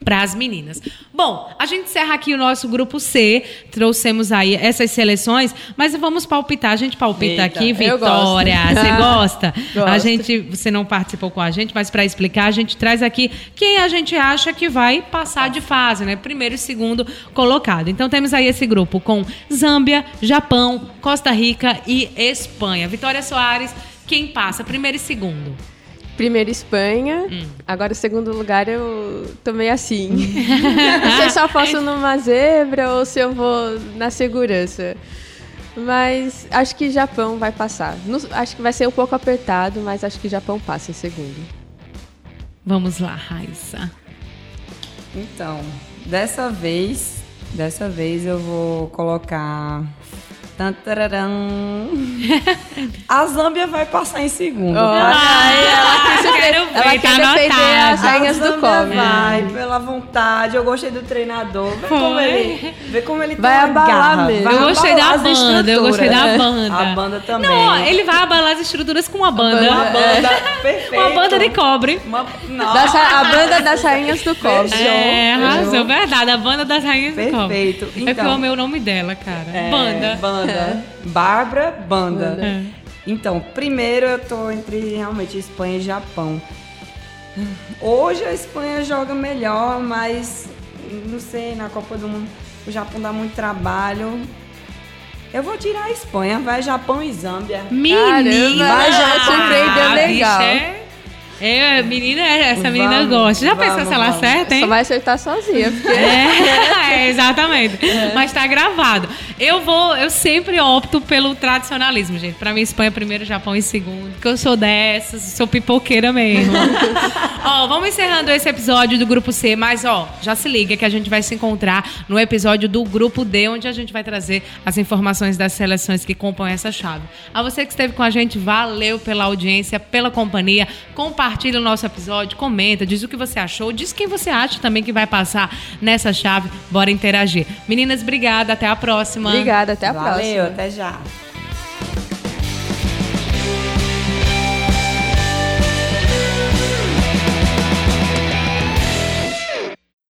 B: para as meninas. Bom, a gente encerra aqui o nosso grupo C. Trouxemos aí essas seleções, mas vamos palpitar. A gente palpita
D: Eita,
B: aqui, Vitória. [LAUGHS] Você gosta? A gente, você não participou com a gente, mas para explicar, a gente traz aqui quem a gente acha que vai passar de fase, né? Primeiro e segundo colocado. Então temos aí esse grupo com Zâmbia, Japão, Costa Rica e Espanha. Vitória Soares, quem passa? Primeiro e segundo.
C: Primeiro Espanha,
B: Hum.
C: agora o segundo lugar eu tô meio assim. Não sei [LAUGHS] se eu aposto [LAUGHS] numa zebra ou se eu vou na segurança. Mas acho que Japão vai passar. Não- acho que vai ser um pouco apertado, mas acho que Japão passa em segundo.
B: Vamos lá, Raíssa.
D: Então, dessa vez, dessa vez eu vou colocar. [LAUGHS] A Zâmbia vai passar em segundo, tá?
C: Ai, ela quer,
B: Ah, quero ver,
C: ela quer
B: tá
C: defender as rainhas do cobre.
D: vai, pela vontade. Eu gostei do treinador. Vê como ele, vê como ele
C: Vai
D: uma
C: abalar
D: garra.
C: mesmo.
D: Vai
B: Eu gostei da banda, eu gostei da banda.
D: A banda também.
B: Não, ele vai abalar as estruturas com uma banda.
D: Uma banda [LAUGHS] perfeita.
B: Uma banda de cobre.
D: Uma...
C: Ra- a banda das rainhas do cobre.
B: É, arrasou, verdade. A banda das rainhas do cobre.
D: Perfeito.
B: É que eu
D: Então.
B: amei o nome dela, cara.
D: É,
B: Banda.
D: Banda. Bárbara, banda.
B: É.
D: Então, primeiro eu tô entre realmente Espanha e Japão. Hoje a Espanha joga melhor, mas não sei, na Copa do Mundo o Japão dá muito trabalho. Eu vou tirar a Espanha, vai Japão e Zâmbia.
B: Menina!
C: Vai, já surpreendeu
B: a
C: legal.
B: É... É, menina, essa menina
D: Vamos,
B: gosta. Já pensou se ela
D: vamos.
B: acerta, hein?
C: Só vai acertar sozinha, porque
B: É, [LAUGHS] [LAUGHS] é, exatamente. Mas tá gravado. Eu vou, eu sempre opto pelo tradicionalismo, gente. Pra mim, Espanha primeiro, Japão em segundo. Porque eu sou dessas, sou pipoqueira mesmo. [LAUGHS] ó, vamos encerrando esse episódio do Grupo C, mas ó, já se liga que a gente vai se encontrar no episódio do Grupo D, onde a gente vai trazer as informações das seleções que compõem essa chave. A você que esteve com a gente, valeu pela audiência, pela companhia. Compartilha o nosso episódio, comenta, diz o que você achou, diz quem você acha também que vai passar nessa chave. Bora interagir. Meninas, obrigada, até a próxima.
C: obrigada, até a
D: Valeu,
C: próxima.
D: até já.